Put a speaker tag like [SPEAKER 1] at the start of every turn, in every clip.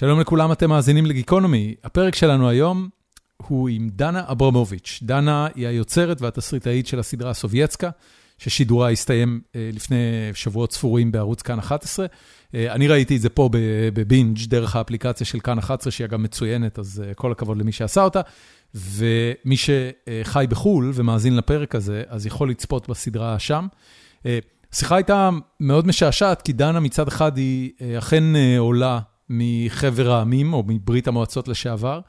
[SPEAKER 1] שלום לכולם, אתם מאזינים לגיקונומי. הפרק שלנו היום הוא עם דנה אברמוביץ'. דנה היא היוצרת והתסריטאית של הסדרה סובייצקה, ששידורה הסתיים לפני שבועות ספורים בערוץ כאן 11. אני ראיתי את זה פה בבינג' דרך האפליקציה של כאן 11, שהיא גם מצוינת, אז כל הכבוד למי שעשה אותה. ומי שחי בחו"ל ומאזין לפרק הזה, אז יכול לצפות בסדרה שם. השיחה הייתה מאוד משעשעת, כי דנה מצד אחד היא אכן עולה מחבר העמים או מברית המועצות לשעבר,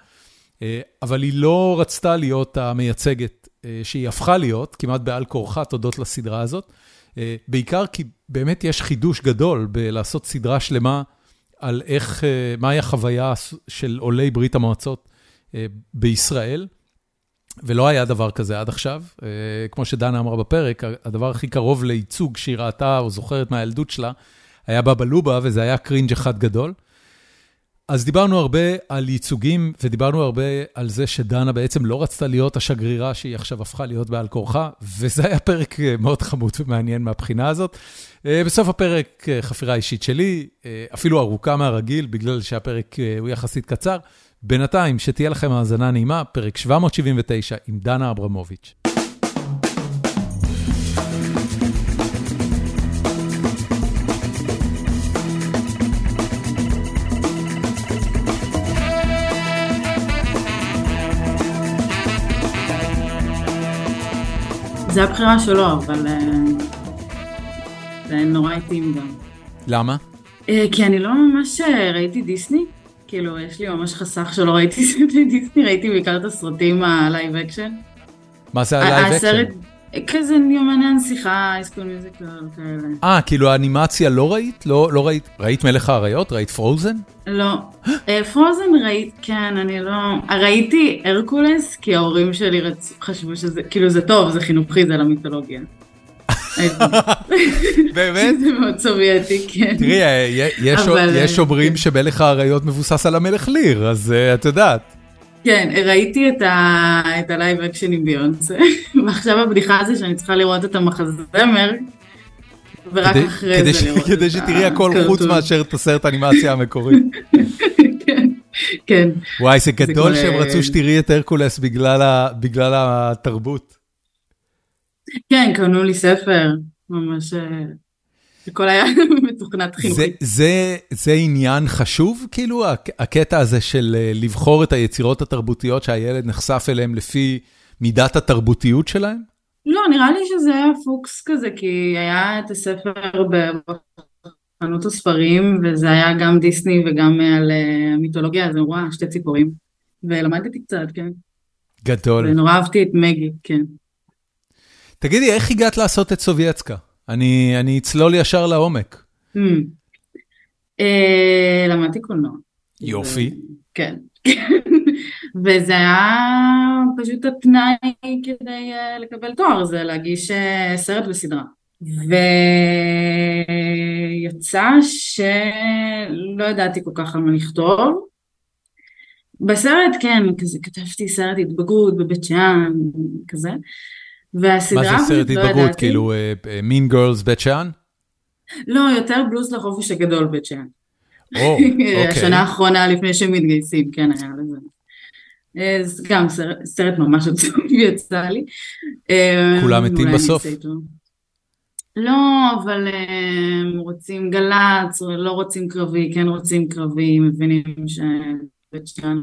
[SPEAKER 1] אבל היא לא רצתה להיות המייצגת שהיא הפכה להיות, כמעט בעל כורחה, תודות לסדרה הזאת. בעיקר כי באמת יש חידוש גדול בלעשות סדרה שלמה על איך, מהי החוויה של עולי ברית המועצות בישראל, ולא היה דבר כזה עד עכשיו. כמו שדנה אמרה בפרק, הדבר הכי קרוב לייצוג שהיא ראתה או זוכרת מהילדות שלה, היה בבא לובה, וזה היה קרינג' אחד גדול. אז דיברנו הרבה על ייצוגים, ודיברנו הרבה על זה שדנה בעצם לא רצתה להיות השגרירה שהיא עכשיו הפכה להיות בעל כורחה, וזה היה פרק מאוד חמוד ומעניין מהבחינה הזאת. בסוף הפרק, חפירה אישית שלי, אפילו ארוכה מהרגיל, בגלל שהפרק הוא יחסית קצר. בינתיים, שתהיה לכם האזנה נעימה, פרק 779 עם דנה אברמוביץ'.
[SPEAKER 2] זה הבחירה שלו, אבל זה נורא התאים גם.
[SPEAKER 1] למה?
[SPEAKER 2] כי אני לא ממש ראיתי דיסני, כאילו יש לי ממש חסך שלא ראיתי דיסני, ראיתי בעיקר את הסרטים ה live action.
[SPEAKER 1] מה זה ה live action?
[SPEAKER 2] כזה יומני הנסיכה, High School Musical כאלה.
[SPEAKER 1] אה, כאילו האנימציה לא ראית? לא ראית? ראית מלך האריות? ראית Frozen?
[SPEAKER 2] לא. Frozen ראית, כן, אני לא... ראיתי הרקולס, כי ההורים שלי חשבו שזה, כאילו זה טוב, זה חינוכי, זה למיתולוגיה.
[SPEAKER 1] באמת?
[SPEAKER 2] זה מאוד סובייטי, כן.
[SPEAKER 1] תראי, יש אומרים שמלך האריות מבוסס על המלך ליר, אז את יודעת.
[SPEAKER 2] כן, ראיתי את ה live action עם ביונסה, ועכשיו הבדיחה זה שאני צריכה לראות את המחזמר, ורק אחרי זה לראות את ה cartoon.
[SPEAKER 1] כדי שתראי הכל חוץ מאשר את הסרט האנימציה המקורי.
[SPEAKER 2] כן.
[SPEAKER 1] וואי, זה גדול שהם רצו שתראי את הרקולס בגלל התרבות.
[SPEAKER 2] כן, קנו לי ספר, ממש... הכל היה מתוכנת חינוכית.
[SPEAKER 1] זה עניין חשוב, כאילו, הקטע הזה של לבחור את היצירות התרבותיות שהילד נחשף אליהן לפי מידת התרבותיות שלהן?
[SPEAKER 2] לא, נראה לי שזה היה פוקס כזה, כי היה את הספר בחנות הספרים, וזה היה גם דיסני וגם על המיתולוגיה, אז וואו, שתי ציפורים. ולמדתי קצת, כן.
[SPEAKER 1] גדול.
[SPEAKER 2] ונורא אהבתי את מגי, כן.
[SPEAKER 1] תגידי, איך הגעת לעשות את סובייצקה? אני אצלול ישר לעומק.
[SPEAKER 2] למדתי קולנוע.
[SPEAKER 1] יופי.
[SPEAKER 2] כן. וזה היה פשוט התנאי כדי לקבל תואר, זה להגיש סרט וסדרה. ויצא שלא ידעתי כל כך על מה לכתוב. בסרט, כן, כזה כתבתי סרט התבגרות בבית שאן, כזה. והסדרה,
[SPEAKER 1] מה זה סרט התבגרות, כאילו מין גרלס בית שאן?
[SPEAKER 2] לא, יותר בלוז לחופש הגדול בית שאן.
[SPEAKER 1] או, אוקיי.
[SPEAKER 2] השנה האחרונה לפני שהם מתגייסים, כן היה לזה. אז גם סרט ממש עצוב יצא לי.
[SPEAKER 1] כולם מתים בסוף?
[SPEAKER 2] לא, אבל הם רוצים גל"צ, לא רוצים קרבי, כן רוצים קרבי, מבינים שבית שאן...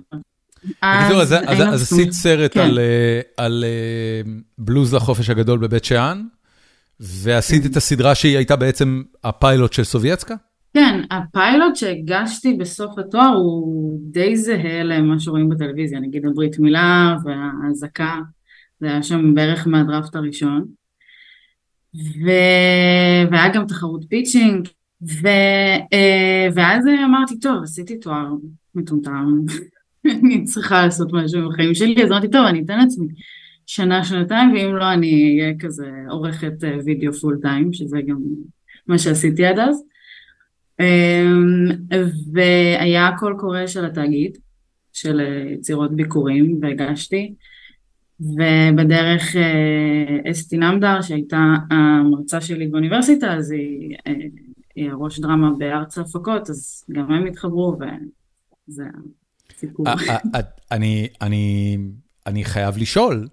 [SPEAKER 1] אז עשית סרט על בלוז לחופש הגדול בבית שאן, ועשית את הסדרה שהיא הייתה בעצם הפיילוט של סובייצקה?
[SPEAKER 2] כן, הפיילוט שהגשתי בסוף התואר הוא די זהה למה שרואים בטלוויזיה, נגיד הברית מילה והאזעקה, זה היה שם בערך מהדראפט הראשון. והיה גם תחרות pitching, ואז אמרתי, טוב, עשיתי תואר מטומטם. אני צריכה לעשות משהו בחיים שלי, אז אמרתי, טוב, אני אתן לעצמי שנה, שנתיים, ואם לא, אני אהיה כזה עורכת וידאו full time, שזה גם מה שעשיתי עד אז. והיה קול קורא של התאגיד, של יצירות ביקורים, והגשתי, ובדרך אסתי נמדר, שהייתה המרצה שלי באוניברסיטה, אז היא, היא הראש דרמה בארץ ההפקות, אז גם הם התחברו, זה הסיפור.
[SPEAKER 1] אני, אני, אני חייב לשאול,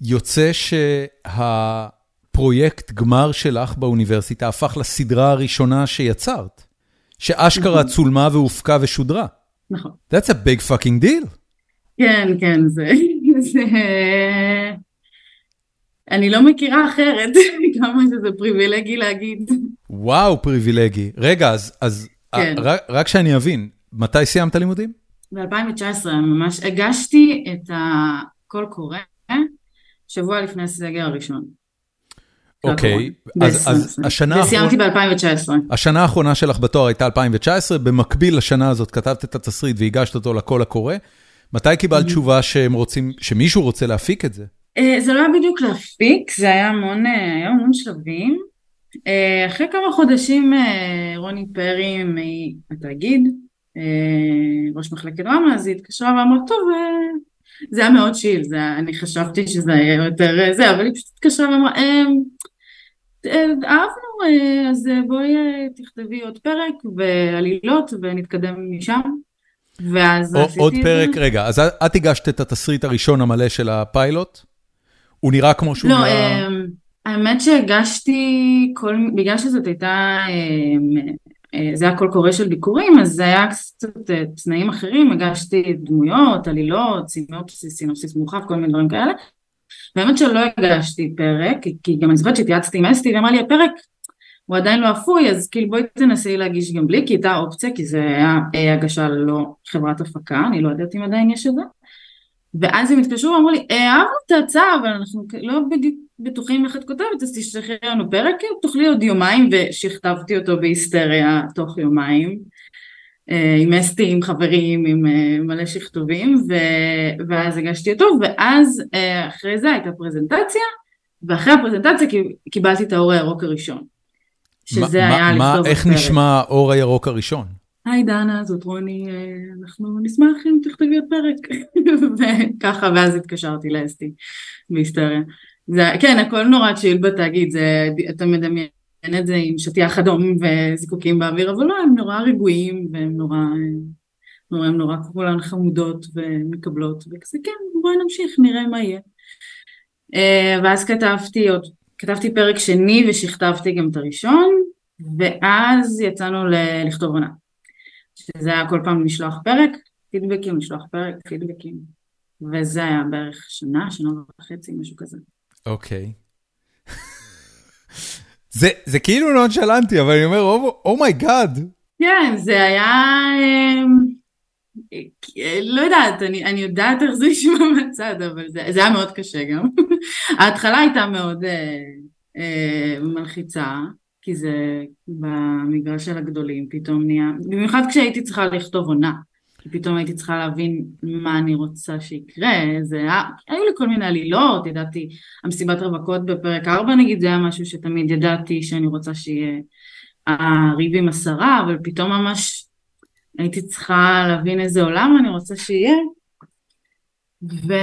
[SPEAKER 1] יוצא שהפרויקט גמר שלך באוניברסיטה הפך לסדרה הראשונה שיצרת, שאשכרה צולמה והופקה ושודרה.
[SPEAKER 2] נכון.
[SPEAKER 1] That's a big fucking deal.
[SPEAKER 2] כן, כן, זה... זה... אני לא מכירה אחרת, כמה שזה פריבילגי להגיד.
[SPEAKER 1] וואו, פריבילגי. רגע, אז, אז כן. רק, רק שאני אבין, מתי סיימת לימודים?
[SPEAKER 2] ב-2019, ממש הגשתי את הקול קורא שבוע לפני הסגר הראשון.
[SPEAKER 1] אוקיי, אז, אז השנה האחרונה...
[SPEAKER 2] וסיימתי ב-2019.
[SPEAKER 1] השנה האחרונה שלך בתואר הייתה 2019, במקביל לשנה הזאת כתבת את התסריט והגשת אותו לקול הקורא. מתי קיבלת תשובה שהם רוצים, שמישהו רוצה להפיק את זה?
[SPEAKER 2] אה, זה לא היה בדיוק להפיק, זה היה המון, אה, היה המון שלבים. אה, אחרי כמה חודשים רוני פרי מהתאגיד, ראש מחלקת דרמה, אז היא התקשרה ואמרה, טוב, זה היה מאוד chill, זה, אני חשבתי שזה היה יותר זה, אבל היא פשוט התקשרה ואמרה, אהבנו, אז בואי תכתבי עוד פרק ועלילות ונתקדם משם. ואז עשיתי.
[SPEAKER 1] עוד פרק, רגע, אז את הגשת את התסריט הראשון המלא של הפיילוט? הוא נראה כמו שהוא
[SPEAKER 2] לא, נראה... האמת שהגשתי, כל, בגלל שזאת הייתה, אה, זה היה קול קורא של ביכורים, אז זה היה קצת אה, תנאים אחרים, הגשתי דמויות, עלילות, סינופסיס, סינופסיס מורחב, כל מיני דברים כאלה. והאמת שלא הגשתי פרק, כי גם אני זוכרת שהתייעצתי עם אסתי, ואמרה לי הפרק הוא עדיין לא אפוי, אז כאילו בואי תנסי להגיש גם בלי, כי הייתה אופציה, כי זה היה הגשה ללא חברת הפקה, אני לא יודעת אם עדיין יש את זה. ואז הם התקשרו ואמרו לי, אהבנו את ההצעה, אבל אנחנו לא בדיוק בטוחים איך את כותבת, אז תשלחי לנו פרק, תוכלי עוד יומיים, ושכתבתי אותו בהיסטריה תוך יומיים, אה, עם אסתי, עם חברים, עם אה, מלא שכתובים, ו... ואז הגשתי אותו, ואז אה, אחרי זה הייתה פרזנטציה, ואחרי הפרזנטציה קיבלתי את האור הירוק הראשון.
[SPEAKER 1] שזה ما, היה לכתוב בפרק. איך נשמע האור הירוק הראשון?
[SPEAKER 2] היי דנה, זאת רוני, אה, אנחנו נשמח אם תכתבי עוד פרק. וככה, ואז התקשרתי לאסתי בהיסטריה. זה, כן, הכל נורא צ'יל בתאגיד, זה, אתה מדמיין את זה עם שטיח אדום וזיקוקים באוויר, אבל לא, הם נורא רגועים והם נורא, נורא, הם נורא כולן חמודות ומקבלות, וכזה, כן, בואי נמשיך, נראה מה יהיה. אה, ואז כתבתי עוד, כתבתי פרק שני ושכתבתי גם את הראשון, ואז יצאנו לכתוב עונה. שזה היה כל פעם לשלוח פרק, פידבקים, לשלוח פרק, פידבקים. וזה היה בערך שנה, שנה וחצי, משהו כזה.
[SPEAKER 1] אוקיי. זה, זה כאילו נונשלנטי, אבל אני אומר, Oh my God. Oh, oh
[SPEAKER 2] כן, זה היה... אה, לא יודעת, אני, אני יודעת איך זה נשמע מהצד, אבל זה, זה היה מאוד קשה גם. ההתחלה הייתה מאוד אה, אה, מלחיצה. כי זה במגרש של הגדולים פתאום נהיה, במיוחד כשהייתי צריכה לכתוב עונה, כי פתאום הייתי צריכה להבין מה אני רוצה שיקרה, זה היה, היו לי כל מיני עלילות, ידעתי, המסיבת רווקות בפרק 4 נגיד, זה היה משהו שתמיד ידעתי שאני רוצה שיהיה הריב עם השרה, אבל פתאום ממש הייתי צריכה להבין איזה עולם אני רוצה שיהיה, ו...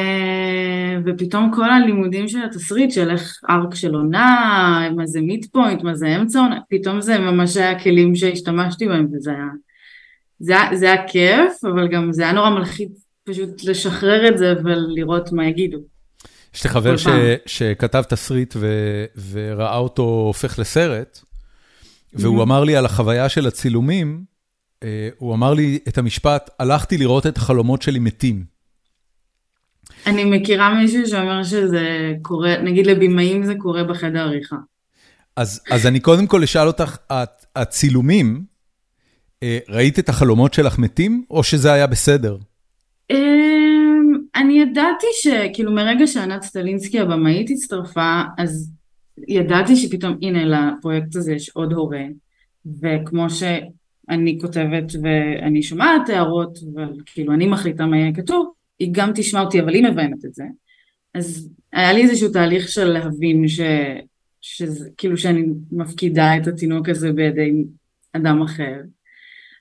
[SPEAKER 2] ופתאום כל הלימודים של התסריט, של איך ארק של עונה, מה זה מיד פוינט, מה זה אמצע עונה, פתאום זה ממש היה כלים שהשתמשתי בהם, וזה היה, זה, זה היה כיף, אבל גם זה היה נורא מלחיץ פשוט לשחרר את זה ולראות מה יגידו.
[SPEAKER 1] יש לי חבר ש... שכתב תסריט ו... וראה אותו הופך לסרט, והוא mm-hmm. אמר לי על החוויה של הצילומים, אה, הוא אמר לי את המשפט, הלכתי לראות את החלומות שלי מתים.
[SPEAKER 2] אני מכירה מישהו שאומר שזה קורה, נגיד לבימאים זה קורה בחדר עריכה.
[SPEAKER 1] אז, אז אני קודם כל אשאל אותך, הצילומים, אה, ראית את החלומות שלך מתים, או שזה היה בסדר?
[SPEAKER 2] אמ, אני ידעתי שכאילו מרגע שענת סטלינסקי הבמאית הצטרפה, אז ידעתי שפתאום הנה לפרויקט הזה יש עוד הורה, וכמו שאני כותבת ואני שומעת הערות, וכאילו אני מחליטה מה יהיה כתוב, היא גם תשמע אותי, אבל היא מביימת את זה. אז היה לי איזשהו תהליך של להבין ש... שזה כאילו שאני מפקידה את התינוק הזה בידי אדם אחר.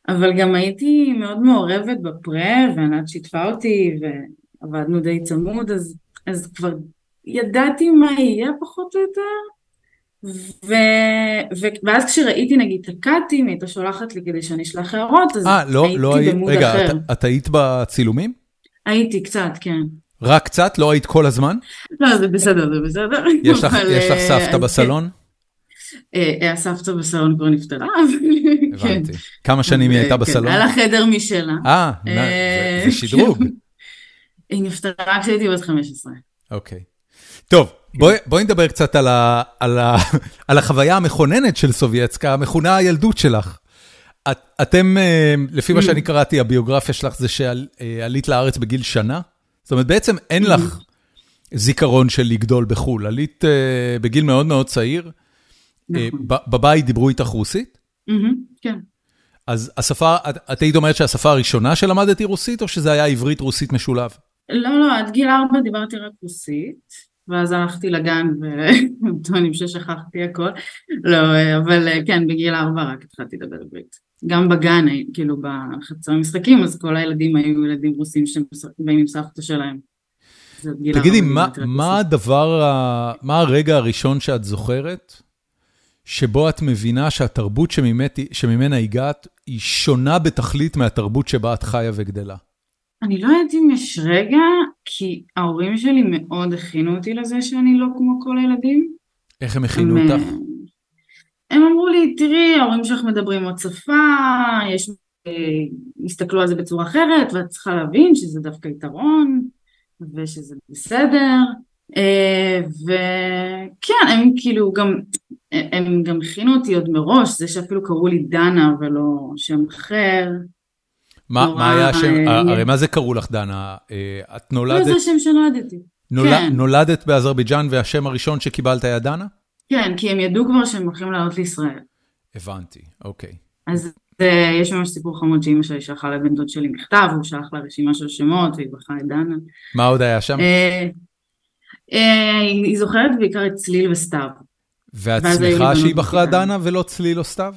[SPEAKER 2] אבל גם הייתי מאוד מעורבת בפרה, וענת שיתפה אותי, ועבדנו די צמוד, אז, אז כבר ידעתי מה יהיה פחות או יותר, ו... ו... ואז כשראיתי נגיד את הקאטים, היא הייתה שולחת לי כדי שאני אשלח הערות, אז
[SPEAKER 1] אה, לא,
[SPEAKER 2] הייתי
[SPEAKER 1] לא היית,
[SPEAKER 2] במוד
[SPEAKER 1] רגע,
[SPEAKER 2] אחר.
[SPEAKER 1] את, את היית בצילומים?
[SPEAKER 2] הייתי קצת, כן.
[SPEAKER 1] רק קצת? לא היית כל הזמן?
[SPEAKER 2] לא, זה בסדר, זה בסדר.
[SPEAKER 1] יש לך,
[SPEAKER 2] אבל,
[SPEAKER 1] יש לך
[SPEAKER 2] אה,
[SPEAKER 1] סבתא
[SPEAKER 2] אז
[SPEAKER 1] בסלון?
[SPEAKER 2] כן. אה, הסבתא בסלון כבר נפטרה, אבל כן.
[SPEAKER 1] הבנתי. כמה שנים היא
[SPEAKER 2] אה,
[SPEAKER 1] הייתה
[SPEAKER 2] כן,
[SPEAKER 1] בסלון?
[SPEAKER 2] היה לה חדר משלה.
[SPEAKER 1] אה,
[SPEAKER 2] אה,
[SPEAKER 1] זה- שדרוג.
[SPEAKER 2] היא נפטרה כשהייתי בת 15.
[SPEAKER 1] אוקיי. טוב, בואי נדבר קצת על על על החוויה המכוננת של סובייצקה, המכונה הילדות שלך. את- אתם, אה, לפי מה שאני קראתי, הביוגרפיה שלך זה שעלית לארץ בגיל שנה? זאת אומרת, בעצם אין לך זיכרון של לגדול בחו"ל. עלית אה, בגיל מאוד מאוד צעיר. אה,
[SPEAKER 2] נכון.
[SPEAKER 1] בבית דיברו איתך רוסית?
[SPEAKER 2] מהמם, כן.
[SPEAKER 1] אז השפה, את- היית אומרת שהשפה הראשונה שלמדתי רוסית, או שזה היה עברית-רוסית משולב?
[SPEAKER 2] לא, לא, עד גיל ארבע דיברתי רק רוסית, ואז הלכתי לגן וטוענים ששכחתי הכל. לא, אבל אה, כן, בגיל ארבע רק התחלתי לדבר עברית. גם בגן, כאילו בחצר המשחקים, אז כל הילדים היו ילדים רוסים שבאים עם סבתא שלהם.
[SPEAKER 1] תגידי, מה, מה. הדבר, ה- מה הרגע הראשון שאת זוכרת, שבו את מבינה שהתרבות שממת, שממנה הגעת, היא שונה בתכלית מהתרבות שבה את חיה וגדלה?
[SPEAKER 2] אני לא יודעת אם יש רגע, כי ההורים שלי מאוד הכינו אותי לזה שאני לא כמו כל הילדים.
[SPEAKER 1] איך הם הכינו
[SPEAKER 2] הם,
[SPEAKER 1] אותך?
[SPEAKER 2] הם אמרו לי, תראי, ההורים שלך מדברים עוד שפה, יש, אה, הסתכלו על זה בצורה אחרת, ואת צריכה להבין שזה דווקא יתרון, ושזה בסדר. אה, וכן, הם כאילו גם, הם גם הכינו אותי עוד מראש, זה שאפילו קראו לי דנה ולא שם אחר.
[SPEAKER 1] מה,
[SPEAKER 2] נורא,
[SPEAKER 1] מה היה השם,
[SPEAKER 2] אה,
[SPEAKER 1] הרי מה זה קראו לך, דנה? את
[SPEAKER 2] לא,
[SPEAKER 1] נולדת,
[SPEAKER 2] זה השם שנולדתי.
[SPEAKER 1] נולד,
[SPEAKER 2] כן.
[SPEAKER 1] נולדת באזרבייג'אן והשם הראשון שקיבלת היה דנה?
[SPEAKER 2] כן, כי הם ידעו כבר שהם הולכים לעלות לישראל.
[SPEAKER 1] הבנתי, אוקיי.
[SPEAKER 2] אז אה, יש ממש סיפור חמוד שאימא שלי שלחה לבן דוד שלי מכתב, הוא שלח לה רשימה של שמות, והיא בחרה את דנה.
[SPEAKER 1] מה עוד היה שם?
[SPEAKER 2] אה, אה, היא זוכרת בעיקר את צליל וסתיו.
[SPEAKER 1] ואת שמחה שהיא בחרה. דנה ולא צליל או סתיו?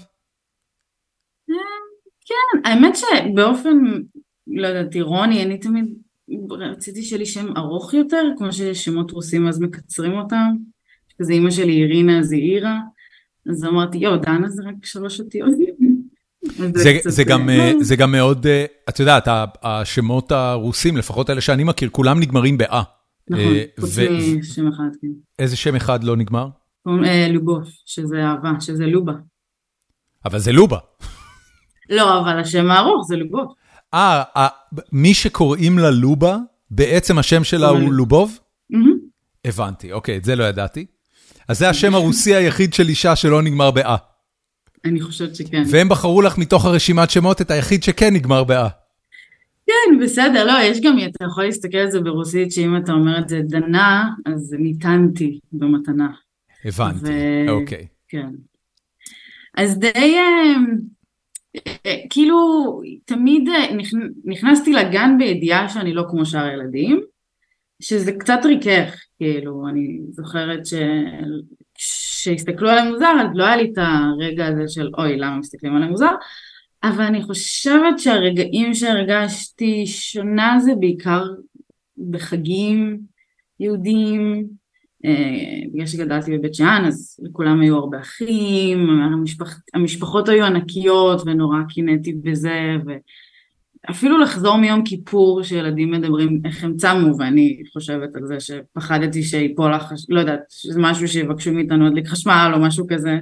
[SPEAKER 2] כן, האמת שבאופן, לא יודעת, אירוני, אני תמיד רציתי שיהיה לי שם ארוך יותר, כמו שיש שמות רוסים אז מקצרים אותם. כזה אימא שלי אירינה זעירה, אז אמרתי, יואו, דנה זה רק שלוש אותיות. אז
[SPEAKER 1] זה,
[SPEAKER 2] קצת,
[SPEAKER 1] זה, גם,
[SPEAKER 2] אה.
[SPEAKER 1] זה גם מאוד, אה, את יודעת, השמות הרוסים, לפחות אלה שאני מכיר, כולם נגמרים באה.
[SPEAKER 2] נכון,
[SPEAKER 1] אה,
[SPEAKER 2] חוץ משם אחד, כן.
[SPEAKER 1] איזה שם אחד לא נגמר?
[SPEAKER 2] לובוף, שזה אהבה, שזה לובה.
[SPEAKER 1] אבל זה לובה.
[SPEAKER 2] לא, אבל השם הארוך זה לובוב.
[SPEAKER 1] אה, מי שקוראים לה לובה, בעצם השם שלה הוא לובוב? הבנתי, אוקיי, את זה לא ידעתי. אז זה השם הרוסי היחיד של אישה שלא נגמר באה.
[SPEAKER 2] אני חושבת שכן.
[SPEAKER 1] והם בחרו לך מתוך הרשימת שמות את היחיד שכן נגמר באה.
[SPEAKER 2] כן, בסדר, לא, יש גם, אתה יכול להסתכל על זה ברוסית, שאם אתה אומר את זה דנה, אז ניתנתי במתנה.
[SPEAKER 1] הבנתי,
[SPEAKER 2] ו-
[SPEAKER 1] אוקיי.
[SPEAKER 2] כן. אז די, אה, אה, כאילו, תמיד אה, נכ- נכנסתי לגן בידיעה שאני לא כמו שאר הילדים, שזה קצת ריכך, כאילו, אני זוכרת ש... שהסתכלו עליי מוזר, אז לא היה לי את הרגע הזה של אוי, למה מסתכלים עליי מוזר, אבל אני חושבת שהרגעים שהרגשתי שונה זה בעיקר בחגים יהודיים, אה, בגלל שגדלתי בבית שאן אז לכולם היו הרבה אחים, המשפח, המשפחות היו ענקיות ונורא קינאתי בזה ואפילו לחזור מיום כיפור שילדים מדברים איך הם צמו ואני חושבת על זה שפחדתי שיפול לך, לא יודעת, שזה משהו שיבקשו מאיתנו להדליק חשמל או משהו כזה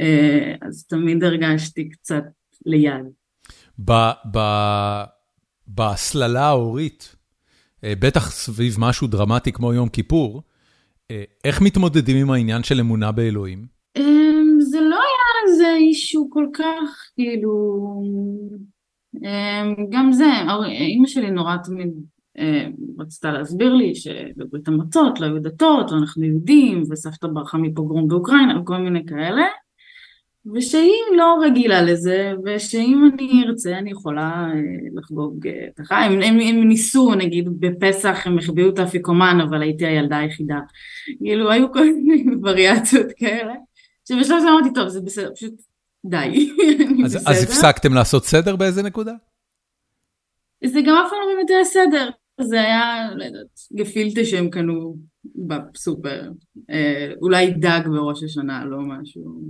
[SPEAKER 2] אה, אז תמיד הרגשתי קצת ליד.
[SPEAKER 1] בהסללה ההורית, אה, בטח סביב משהו דרמטי כמו יום כיפור, אה, איך מתמודדים עם העניין של אמונה באלוהים?
[SPEAKER 2] אמ, זה לא היה איזה אישו כל כך, כאילו, גם זה, אימא שלי נורא תמיד אה, רצתה להסביר לי שבברית המועצות לא היו דתות, ואנחנו יהודים, וסבתא ברחה מפוגרום באוקראינה, וכל מיני כאלה, ושהיא לא רגילה לזה, ושאם אני ארצה אני יכולה אה, לחגוג אה, את החיים. הם, הם, הם ניסו, נגיד בפסח הם החביאו את האפיקומן, אבל הייתי הילדה היחידה. כאילו היו כל מיני וריאציות כאלה, שבשלב הזה אמרתי, טוב, זה בסדר, פשוט די, אני
[SPEAKER 1] אז, אז הפסקתם לעשות סדר באיזה נקודה?
[SPEAKER 2] זה גם אף פעם לא באמת היה סדר. זה היה, לא יודעת, גפילטה שהם קנו בסופר. אה, אולי דג בראש השנה, לא משהו.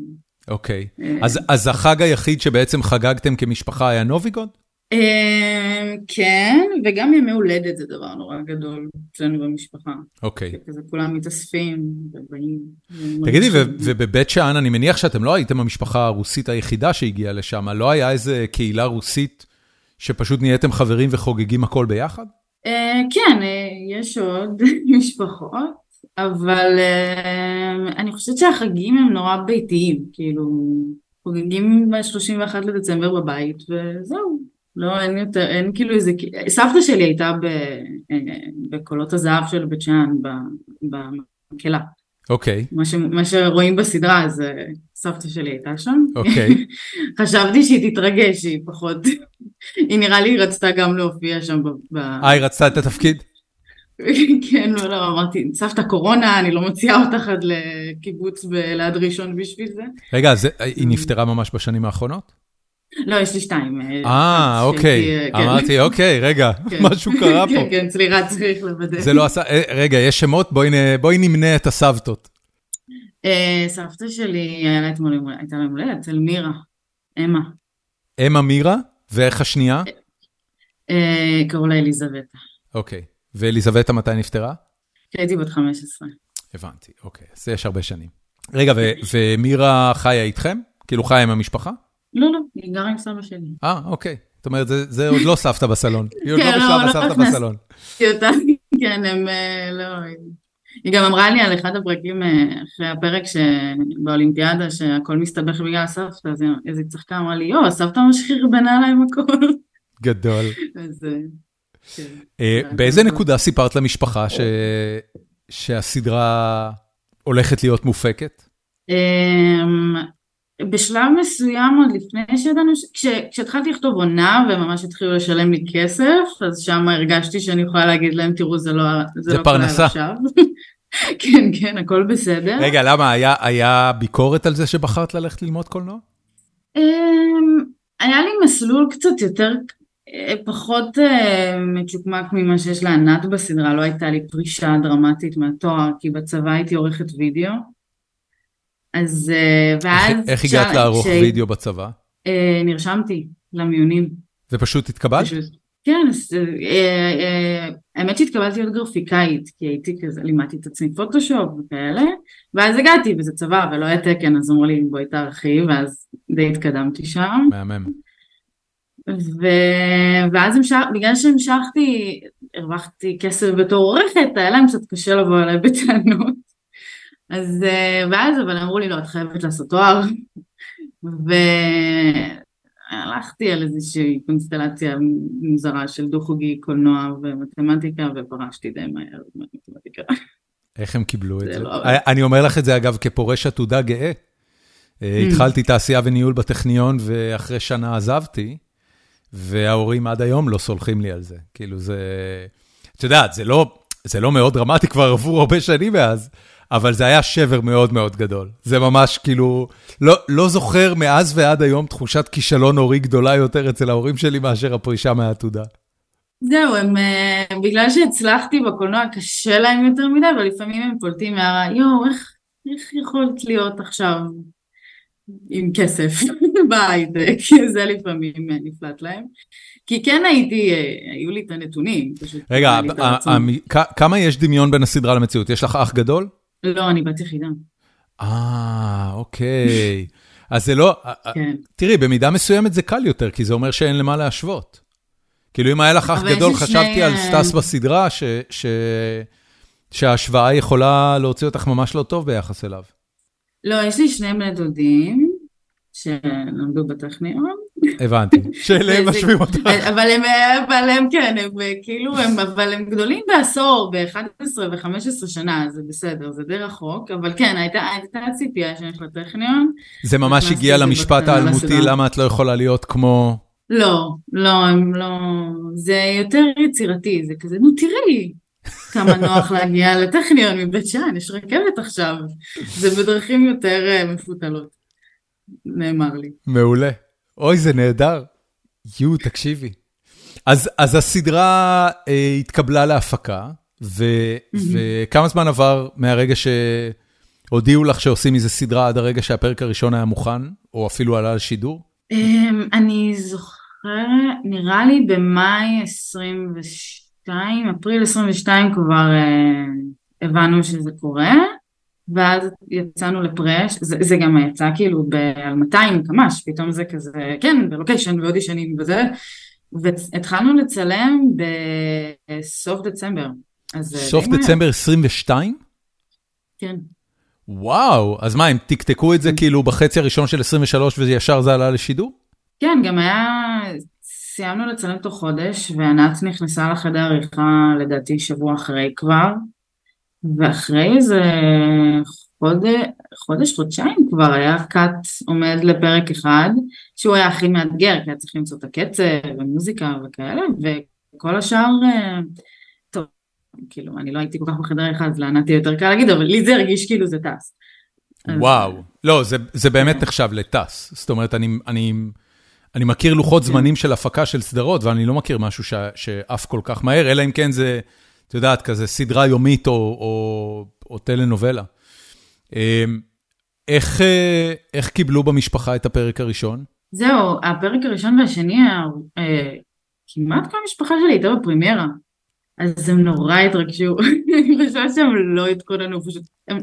[SPEAKER 1] אוקיי. אז, אז החג היחיד שבעצם חגגתם כמשפחה היה נוביגוד?
[SPEAKER 2] אה, כן, וגם ימי הולדת זה דבר נורא גדול אצלנו במשפחה.
[SPEAKER 1] אוקיי.
[SPEAKER 2] כזה כולם מתאספים ובאים.
[SPEAKER 1] תגידי, ובבית שאן, אני מניח שאתם לא הייתם המשפחה הרוסית היחידה שהגיעה לשם, לא היה איזה קהילה רוסית שפשוט נהייתם חברים וחוגגים הכל ביחד?
[SPEAKER 2] אה, כן, אה, יש עוד משפחות, אבל אני חושבת שהחגים הם נורא ביתיים, כאילו, חוגגים ב-31 לדצמבר בבית, וזהו. לא, אין יותר, אין כאילו איזה, סבתא שלי הייתה ב, אה, בקולות הזהב של בית שאן, במקהלה.
[SPEAKER 1] אוקיי.
[SPEAKER 2] מה, ש, מה שרואים בסדרה, אז אה, סבתא שלי הייתה שם.
[SPEAKER 1] אוקיי.
[SPEAKER 2] חשבתי שהיא תתרגש, היא פחות, היא נראה לי רצתה גם להופיע שם.
[SPEAKER 1] אה, היא רצתה את התפקיד?
[SPEAKER 2] כן, לא, לא, אמרתי, סבתא קורונה, אני לא מוציאה אותך עד לקיבוץ ליד ראשון בשביל זה.
[SPEAKER 1] רגע, אז היא נפטרה ממש בשנים האחרונות?
[SPEAKER 2] לא, יש לי שתיים.
[SPEAKER 1] אה, אוקיי. כן. אמרתי, אוקיי, רגע, כן. משהו קרה פה.
[SPEAKER 2] כן, כן, צלירה צריך לוודא.
[SPEAKER 1] זה לא עשה, אה, רגע, יש שמות? בואי נמנה את הסבתות.
[SPEAKER 2] אה, סבתא שלי הייתה לה יום הולדת, אצל מירה, אמה.
[SPEAKER 1] אמה מירה? ואיך השנייה?
[SPEAKER 2] אה, קראו לה אליזבטה.
[SPEAKER 1] אוקיי. ואליזבטה מתי נפטרה?
[SPEAKER 2] הייתי בת 15.
[SPEAKER 1] הבנתי, אוקיי. אז יש הרבה שנים. רגע, ומירה חיה איתכם? כאילו חיה עם המשפחה?
[SPEAKER 2] לא, לא, היא גרה עם סבא שלי.
[SPEAKER 1] אה, אוקיי. זאת אומרת, זה עוד לא סבתא בסלון. היא עוד לא, כן, לא בשלב הסבתא בסלון.
[SPEAKER 2] כן, הם לא... היא גם אמרה לי על אחד הפרקים אה, אחרי הפרק באולימפיאדה שהכל מסתבך בגלל הסבתא, אז היא צחקה, אמרה לי, יואו, הסבתא ממש חרבנה להם הכל.
[SPEAKER 1] גדול.
[SPEAKER 2] אז... אה, כן.
[SPEAKER 1] אה, באיזה נקודה סיפרת למשפחה שהסדרה הולכת להיות מופקת?
[SPEAKER 2] בשלב מסוים עוד לפני שידענו, כש, כשהתחלתי לכתוב עונה וממש התחילו לשלם לי כסף, אז שם הרגשתי שאני יכולה להגיד להם, תראו, זה לא, זה
[SPEAKER 1] זה
[SPEAKER 2] לא
[SPEAKER 1] פרנסה.
[SPEAKER 2] כן, כן, הכל בסדר.
[SPEAKER 1] רגע, למה? היה, היה ביקורת על זה שבחרת ללכת ללמוד קולנוע?
[SPEAKER 2] אמ, היה לי מסלול קצת יותר, אה, פחות אה, מצ'וקמק ממה שיש לענת בסדרה, לא הייתה לי פרישה דרמטית מהתואר, כי בצבא הייתי עורכת וידאו. אז אה, ואז...
[SPEAKER 1] איך הגעת לערוך וידאו בצבא?
[SPEAKER 2] אה, נרשמתי למיונים.
[SPEAKER 1] ופשוט התקבלת?
[SPEAKER 2] כן, אה, האמת שהתקבלתי להיות גרפיקאית, כי הייתי כזה, לימדתי את עצמי פוטושופ וכאלה, ואז הגעתי, וזה צבא, ולא היה תקן, אז אמרו לי בואי תערכי, ואז די התקדמתי שם.
[SPEAKER 1] מהמם.
[SPEAKER 2] ואז המשך, בגלל שהמשכתי, הרווחתי כסף בתור עורכת, היה להם קצת קשה לבוא אליי בטענות. אז, אה, ואז אבל אמרו לי, לא, את חייבת לעשות תואר. והלכתי על איזושהי קונסטלציה מוזרה של דו-חוגי, קולנוע ומתמטיקה, ופרשתי די מהר במתמטיקה.
[SPEAKER 1] איך הם קיבלו את זה? לא... אני אומר לך את זה, אגב, כפורש עתודה גאה. אה, mm. התחלתי תעשייה וניהול בטכניון, ואחרי שנה עזבתי, וההורים עד היום לא סולחים לי על זה. כאילו זה... את יודעת, זה לא, זה לא מאוד דרמטי, כבר עברו הרבה שנים מאז, אבל זה היה שבר מאוד מאוד גדול. זה ממש כאילו, לא, לא זוכר מאז ועד היום תחושת כישלון הורי גדולה יותר אצל ההורים שלי מאשר הפרישה מהעתודה.
[SPEAKER 2] זהו, הם, אה, בגלל שהצלחתי בקולנוע קשה להם יותר מדי, אבל לפעמים הם פולטים מהרע, יואו, איך, איך יכולת להיות עכשיו עם כסף בהייטק? זה לפעמים אה, נפלט להם. כי כן הייתי, אה, היו לי את הנתונים.
[SPEAKER 1] רגע, כמה יש דמיון בין הסדרה למציאות? יש לך אח גדול?
[SPEAKER 2] לא, אני בת יחידה.
[SPEAKER 1] אה, אוקיי. אז זה לא... כן. תראי, במידה מסוימת זה קל יותר, כי זה אומר שאין למה להשוות. כאילו, אם היה לך אח גדול, חשבתי על סטאס בסדרה, שההשוואה יכולה להוציא אותך ממש לא טוב ביחס אליו.
[SPEAKER 2] לא, יש לי שני בני דודים, שלמדו בטכניון.
[SPEAKER 1] הבנתי, שאליהם משווים אותך.
[SPEAKER 2] אבל הם, אבל הם כן, הם כאילו, הם, אבל הם גדולים בעשור, ב-11 ו-15 שנה, זה בסדר, זה די רחוק, אבל כן, הייתה, הייתה ציפייה שיש לטכניון.
[SPEAKER 1] זה ממש הגיע למשפט האלמותי, למה את לא יכולה להיות כמו...
[SPEAKER 2] לא, לא, הם לא, זה יותר יצירתי, זה כזה, נו תראי, כמה נוח להגיע לטכניון מבית שאן, יש רכבת עכשיו, זה בדרכים יותר אה, מפותלות. נאמר לי.
[SPEAKER 1] מעולה. אוי, זה נהדר. יו, תקשיבי. אז הסדרה התקבלה להפקה, וכמה זמן עבר מהרגע שהודיעו לך שעושים מזה סדרה עד הרגע שהפרק הראשון היה מוכן, או אפילו עלה לשידור?
[SPEAKER 2] אמ, אני זוכרת, נראה לי במאי 22, אפריל 22 כבר הבנו שזה קורה. ואז יצאנו לפרש, זה, זה גם יצא כאילו על 200 קמ"ש, פתאום זה כזה, כן, בלוקיישן ואודישנים וזה, והתחלנו לצלם בסוף דצמבר.
[SPEAKER 1] סוף דצמבר 22?
[SPEAKER 2] כן.
[SPEAKER 1] וואו, אז מה, הם תקתקו את זה כאילו בחצי הראשון של 23 וישר זה עלה לשידור?
[SPEAKER 2] כן, גם היה, סיימנו לצלם תוך חודש, וענת נכנסה לחדר עריכה לדעתי שבוע אחרי כבר. ואחרי איזה חודש, חודש, חודשיים כבר היה קאט עומד לפרק אחד, שהוא היה הכי מאתגר, כי היה צריך למצוא את הקצב ומוזיקה וכאלה, וכל השאר, אה, טוב, כאילו, אני לא הייתי כל כך בחדר אחד, אז לענת יהיה יותר קל להגיד, אבל לי זה הרגיש כאילו זה טס.
[SPEAKER 1] וואו, לא, זה, זה באמת נחשב לטס. זאת אומרת, אני, אני, אני מכיר לוחות זמנים של הפקה של סדרות, ואני לא מכיר משהו שעף כל כך מהר, אלא אם כן זה... את יודעת, כזה סדרה יומית או או, או טלנובלה. אמ, איך אה, איך קיבלו במשפחה את הפרק הראשון?
[SPEAKER 2] זהו, הפרק הראשון והשני, אה, כמעט כל המשפחה שלי הייתה בפרימיירה. אז הם נורא התרגשו, אני חושבת שהם לא התכוננו, פשוט, הם,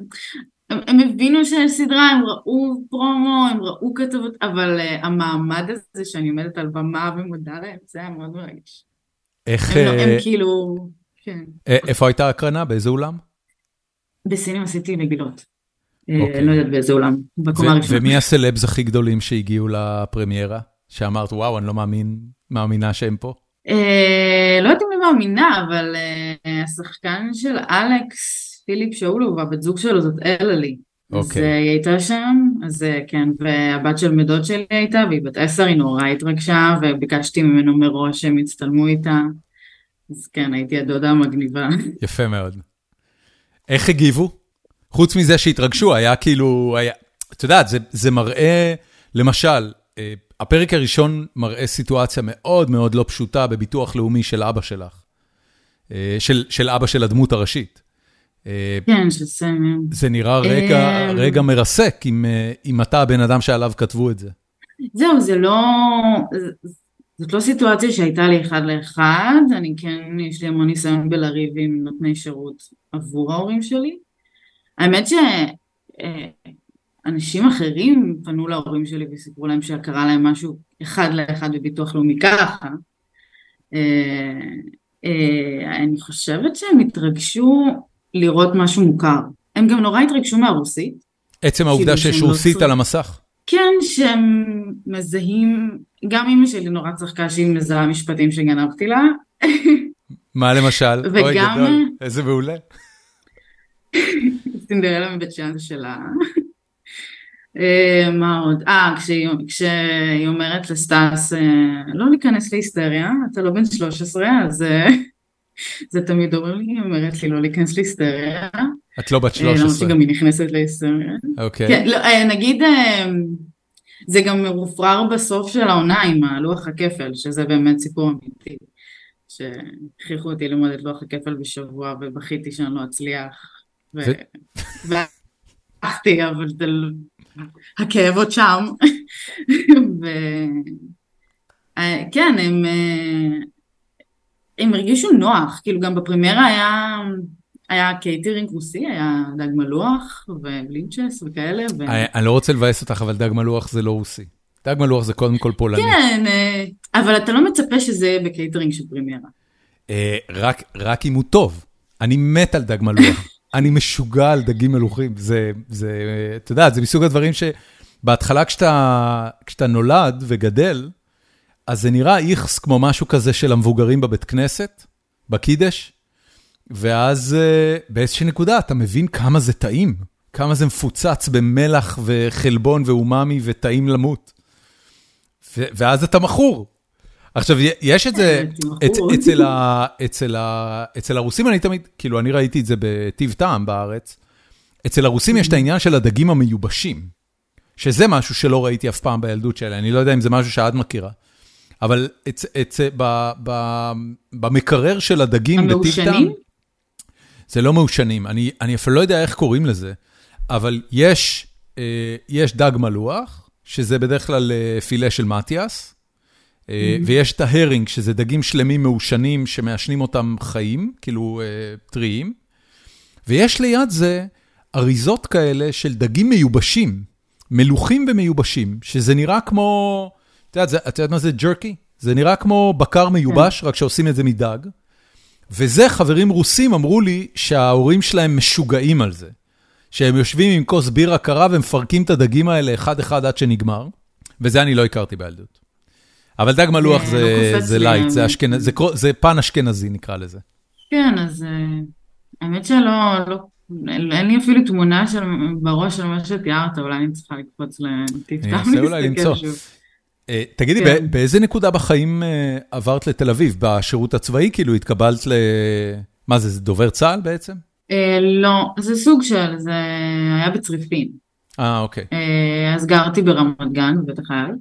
[SPEAKER 2] הם, הם הבינו שיש סדרה, הם ראו פרומו, הם ראו כתבות, אבל uh, המעמד הזה שאני עומדת על במה ומודה להם, זה היה מאוד מרגש.
[SPEAKER 1] איך...
[SPEAKER 2] הם, uh... הם כאילו... כן.
[SPEAKER 1] איפה הייתה ההקרנה? באיזה אולם?
[SPEAKER 2] בסינמה סיטי בגילות. אני אוקיי. לא יודעת באיזה אולם, בקומה הראשונה.
[SPEAKER 1] ומי הסלבס הכי גדולים שהגיעו לפרמיירה? שאמרת, וואו, אני לא מאמין, מאמינה שהם פה?
[SPEAKER 2] אה, לא יודעת אם אני מאמינה, אבל אה, השחקן של אלכס, פיליפ שאולו, והבת זוג שלו זאת אללי. אז אוקיי. היא הייתה שם, אז כן, והבת של מדוד שלי הייתה, והיא בת עשר, היא נורא התרגשה, וביקשתי ממנו מראש שהם יצטלמו איתה. אז כן, הייתי הדודה המגניבה.
[SPEAKER 1] יפה מאוד. איך הגיבו? חוץ מזה שהתרגשו, היה כאילו, היה, את יודעת, זה, זה מראה, למשל, אה, הפרק הראשון מראה סיטואציה מאוד מאוד לא פשוטה בביטוח לאומי של אבא שלך, אה, של, של אבא של הדמות הראשית.
[SPEAKER 2] אה, כן, של סמי.
[SPEAKER 1] זה נראה רגע, רגע מרסק, אם, אם אתה הבן אדם שעליו כתבו את זה.
[SPEAKER 2] זהו, זה לא, זאת לא סיטואציה שהייתה לי אחד לאחד, אני כן, יש לי המון ניסיון בלריב עם נותני שירות עבור ההורים שלי. האמת שאנשים אחרים פנו להורים שלי וסיפרו להם שקרה להם משהו אחד לאחד בביטוח לאומי ככה. אה, אה, אני חושבת שהם התרגשו לראות משהו מוכר. הם גם נורא התרגשו מהרוסית.
[SPEAKER 1] עצם העובדה שיש רוסית על המסך.
[SPEAKER 2] כן, שהם מזהים, גם אמא שלי נורא צחקה שהיא מזהה משפטים שגנבתי לה.
[SPEAKER 1] מה למשל?
[SPEAKER 2] וגם... אוי גדול,
[SPEAKER 1] איזה מעולה.
[SPEAKER 2] סינדרלה מבית שאן זה שלה. אה, מה עוד? אה, כשהיא, כשהיא אומרת לסטאס, אה, לא להיכנס להיסטריה, אתה לא בן 13, אז אה, זה תמיד אומר לי, היא אומרת לי לא להיכנס להיסטריה.
[SPEAKER 1] את לא בת 13. למרות
[SPEAKER 2] שגם היא נכנסת להיסטריה.
[SPEAKER 1] אוקיי.
[SPEAKER 2] כן, לא, נגיד, זה גם מרופרר בסוף של העונה עם הלוח הכפל, שזה באמת סיפור אמיתי. שהכריחו אותי ללמוד את לוח הכפל בשבוע ובכיתי שאני לא אצליח. והלכתי, אבל זה... לא- הכאב עוד שם. וכן, הם... הם הרגישו נוח, כאילו גם בפרימיירה היה, היה קייטרינג רוסי, היה דג מלוח ובלינצ'ס וכאלה. ו...
[SPEAKER 1] אני לא רוצה לבאס אותך, אבל דג מלוח זה לא רוסי. דג מלוח זה קודם כל פולני.
[SPEAKER 2] כן, אה, אבל אתה לא מצפה שזה יהיה בקייטרינג של פרימיירה.
[SPEAKER 1] אה, רק, רק אם הוא טוב. אני מת על דג מלוח. אני משוגע על דגים מלוחים. זה, זה, אתה יודע, זה מסוג הדברים שבהתחלה כשאתה, כשאתה נולד וגדל, אז זה נראה איכס כמו משהו כזה של המבוגרים בבית כנסת, בקידש, ואז אה, באיזושהי נקודה אתה מבין כמה זה טעים, כמה זה מפוצץ במלח וחלבון ואומאמי וטעים למות. ואז אתה מכור. עכשיו, יש את זה אצל, ה, אצל, ה, אצל הרוסים, אני תמיד, כאילו, אני ראיתי את זה בטיב טעם בארץ, אצל הרוסים יש את העניין של הדגים המיובשים, שזה משהו שלא ראיתי אף פעם בילדות שלי, אני לא יודע אם זה משהו שאת מכירה. אבל במקרר של הדגים בטיב טעם... המעושנים? זה לא מעושנים, אני, אני אפילו לא יודע איך קוראים לזה, אבל יש, יש דג מלוח, שזה בדרך כלל פילה של מתיאס, mm-hmm. ויש את ההרינג, שזה דגים שלמים מעושנים שמעשנים אותם חיים, כאילו טריים, ויש ליד זה אריזות כאלה של דגים מיובשים, מלוחים ומיובשים, שזה נראה כמו, את יודעת, את יודעת מה זה jerky? זה נראה כמו בקר מיובש, כן. רק שעושים את זה מדג. וזה, חברים רוסים אמרו לי שההורים שלהם משוגעים על זה. שהם יושבים עם כוס בירה קרה ומפרקים את הדגים האלה אחד-אחד עד שנגמר, וזה אני לא הכרתי בילדות. אבל דג מלוח זה, לא זה לייט, זה, אשכנ... זה, זה פן אשכנזי נקרא לזה.
[SPEAKER 2] כן, אז אה, האמת שלא, לא, אין לי אפילו תמונה של, בראש של מה שתיארת, אולי אני צריכה לקפוץ לטיפ
[SPEAKER 1] אני אנסה אולי למצוא. אה, תגידי, כן. באיזה נקודה בחיים אה, עברת לתל אביב? בשירות הצבאי? כאילו התקבלת ל... מה זה, זה דובר צה"ל בעצם?
[SPEAKER 2] לא, זה סוג של, זה היה בצריפין.
[SPEAKER 1] אה, אוקיי.
[SPEAKER 2] אז גרתי ברמת גן, בבית החייל,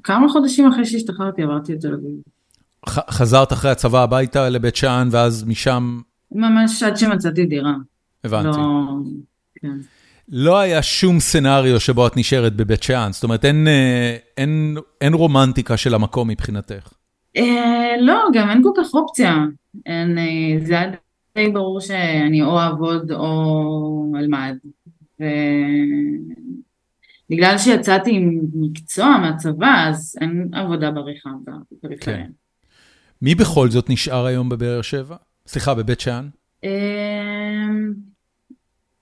[SPEAKER 2] וכמה חודשים אחרי שהשתחררתי עברתי לתל אביב.
[SPEAKER 1] חזרת אחרי הצבא הביתה לבית שאן, ואז משם...
[SPEAKER 2] ממש עד שמצאתי דירה.
[SPEAKER 1] הבנתי. לא, כן. לא היה שום סצנריו שבו את נשארת בבית שאן, זאת אומרת, אין, אה, אין, אין רומנטיקה של המקום מבחינתך.
[SPEAKER 2] אה, לא, גם אין כל כך אופציה. אין, אה, זה היה די ברור שאני או אעבוד או אלמד. ובגלל שיצאתי עם מקצוע מהצבא, אז אין עבודה בריחה בפריפריה. כן.
[SPEAKER 1] מי בכל זאת נשאר היום בבאר שבע? סליחה, בבית שאן?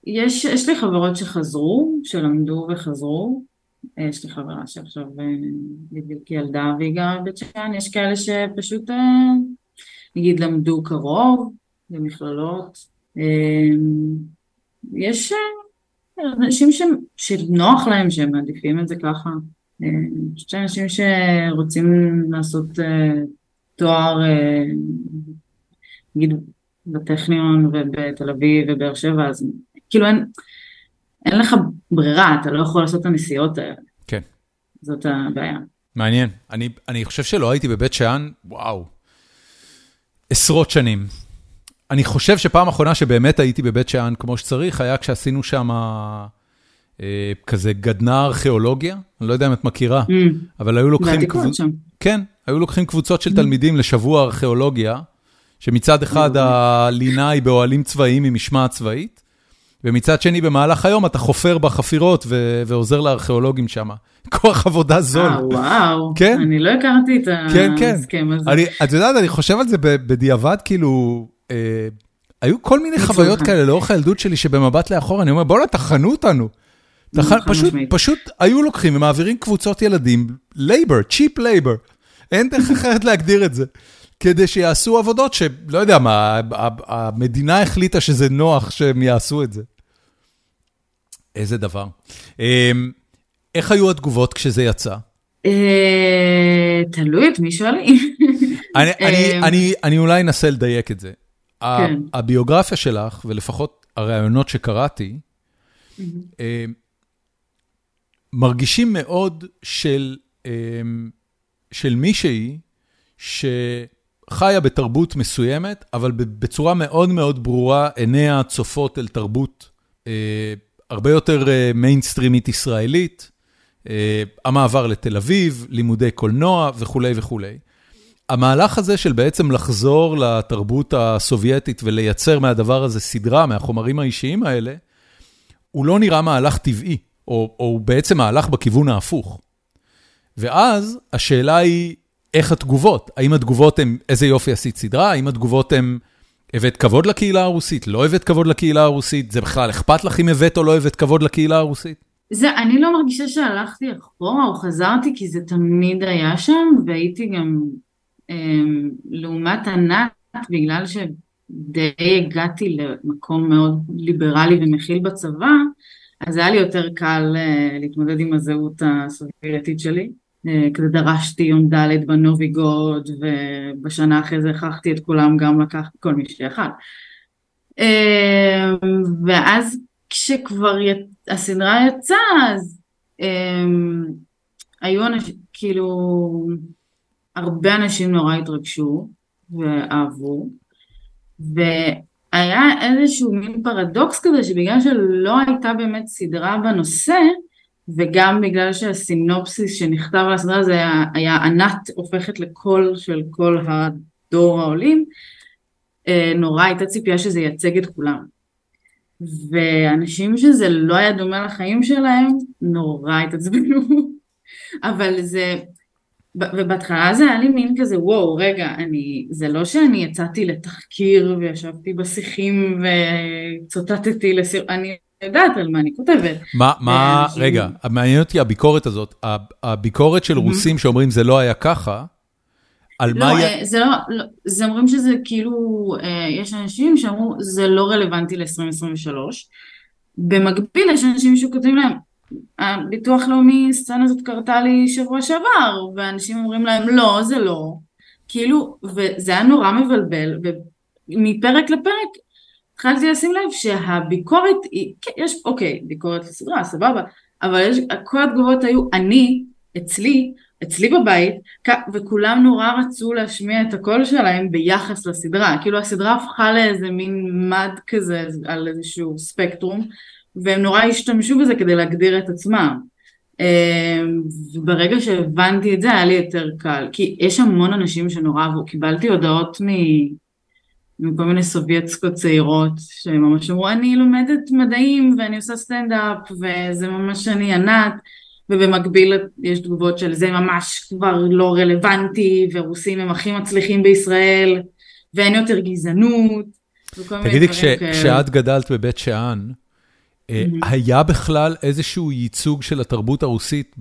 [SPEAKER 2] יש, יש לי חברות שחזרו, שלמדו וחזרו. יש לי חברה שעכשיו אה, בדיוק ילדה והיא גרה בבית שאן, יש כאלה שפשוט אה, נגיד למדו קרוב במכללות. אמ, יש אה, אנשים ש, שנוח להם שהם מעדיפים את זה ככה. אני חושבת שאנשים שרוצים לעשות תואר, אה, נגיד בטכניון ובתל אביב ובאר שבע, אז כאילו אין, אין לך ברירה, אתה לא יכול לעשות את הנסיעות האלה.
[SPEAKER 1] כן.
[SPEAKER 2] זאת הבעיה.
[SPEAKER 1] מעניין. אני, אני חושב שלא הייתי בבית שאן, וואו, עשרות שנים. אני חושב שפעם אחרונה שבאמת הייתי בבית שאן כמו שצריך, היה כשעשינו שם אה, כזה גדנ"ע ארכיאולוגיה, אני לא יודע אם את מכירה, mm. אבל היו לוקחים...
[SPEAKER 2] ועתיקות שם.
[SPEAKER 1] כן, היו לוקחים קבוצות של תלמידים לשבוע ארכיאולוגיה, שמצד אחד הלינה היא באוהלים צבאיים עם משמעת צבאית, ומצד שני במהלך היום אתה חופר בחפירות ועוזר לארכיאולוגים שם. כוח עבודה זול.
[SPEAKER 2] אה, וואו, כן? אני לא הכרתי את כן, כן. ההסכם הזה. אני,
[SPEAKER 1] את יודעת, אני חושב על זה בדיעבד, כאילו, אה, היו כל מיני חוויות כאלה לאורך הילדות שלי, שבמבט לאחור אני אומר, בוא'נה, טחנו אותנו. טח... פשוט, פשוט היו לוקחים ומעבירים קבוצות ילדים, labor, cheap labor. אין דרך אחרת להגדיר את זה. כדי שיעשו עבודות שלא יודע מה, המדינה החליטה שזה נוח שהם יעשו את זה. איזה דבר. אמ, איך היו התגובות כשזה יצא?
[SPEAKER 2] אה, תלוי את מי שואלים.
[SPEAKER 1] אמ, אני אולי אנסה לדייק את זה. כן. הביוגרפיה שלך, ולפחות הראיונות שקראתי, אמ, מרגישים מאוד של של מישהי שחיה בתרבות מסוימת, אבל בצורה מאוד מאוד ברורה, עיניה צופות אל תרבות אה, הרבה יותר אה, מיינסטרימית ישראלית, אה, המעבר לתל אביב, לימודי קולנוע וכולי וכולי. המהלך הזה של בעצם לחזור לתרבות הסובייטית ולייצר מהדבר הזה סדרה, מהחומרים האישיים האלה, הוא לא נראה מהלך טבעי, או, או הוא בעצם מהלך בכיוון ההפוך. ואז השאלה היא, איך התגובות? האם התגובות הן, איזה יופי עשית סדרה? האם התגובות הן, הבאת כבוד לקהילה הרוסית? לא הבאת כבוד לקהילה הרוסית? זה בכלל אכפת לך אם הבאת או לא הבאת כבוד לקהילה הרוסית?
[SPEAKER 2] זה, אני לא מרגישה שהלכתי אחורה או חזרתי, כי זה תמיד היה שם, והייתי גם אה, לעומת ענת, בגלל שדי הגעתי למקום מאוד ליברלי ומכיל בצבא, אז היה לי יותר קל אה, להתמודד עם הזהות הסובייטית שלי. אה, כזה דרשתי יום ד' בנוביגוד, ובשנה אחרי זה הכרחתי את כולם גם לקחת כל מי שיכל. אה, ואז כשכבר הסדרה יצאה, אז היו אנשים, כאילו, הרבה אנשים נורא התרגשו ואהבו, והיה איזשהו מין פרדוקס כזה שבגלל שלא הייתה באמת סדרה בנושא, וגם בגלל שהסינופסיס שנכתב על הסדרה הזה היה, היה ענת הופכת לקול של כל הדור העולים, אה, נורא הייתה ציפייה שזה ייצג את כולם. ואנשים שזה לא היה דומה לחיים שלהם, נורא התעצבנו. אבל זה, ובהתחלה זה היה לי מין כזה, וואו, רגע, אני, זה לא שאני יצאתי לתחקיר וישבתי בשיחים וצוטטתי לסיר, אני יודעת על מה אני כותבת.
[SPEAKER 1] מה, מה, רגע, מעניין אותי הביקורת הזאת, הביקורת של רוסים שאומרים זה לא היה ככה, על
[SPEAKER 2] לא,
[SPEAKER 1] מה...
[SPEAKER 2] אה, זה לא, לא, זה אומרים שזה כאילו, אה, יש אנשים שאמרו זה לא רלוונטי ל-2023. במקביל יש אנשים שכותבים להם, הביטוח לאומי, סצנה הזאת קרתה לי שבוע שעבר, ואנשים אומרים להם לא, זה לא. כאילו, וזה היה נורא מבלבל, ומפרק לפרק התחלתי לשים לב שהביקורת היא, כן, יש, אוקיי, ביקורת לסדרה, סבבה, אבל יש, כל התגובות היו, אני, אצלי, אצלי בבית, וכולם נורא רצו להשמיע את הקול שלהם ביחס לסדרה, כאילו הסדרה הפכה לאיזה מין מד כזה על איזשהו ספקטרום, והם נורא השתמשו בזה כדי להגדיר את עצמם. אמ, וברגע שהבנתי את זה היה לי יותר קל, כי יש המון אנשים שנורא אהבו, קיבלתי הודעות מ... מכל מיני סובייטסקות צעירות שממש אמרו אני לומדת מדעים ואני עושה סטנדאפ וזה ממש אני ענת ובמקביל יש תגובות של זה ממש כבר לא רלוונטי ורוסים הם הכי מצליחים בישראל ואין יותר גזענות.
[SPEAKER 1] תגידי, כש, כשאת גדלת בבית שאן, mm-hmm. היה בכלל איזשהו ייצוג של התרבות הרוסית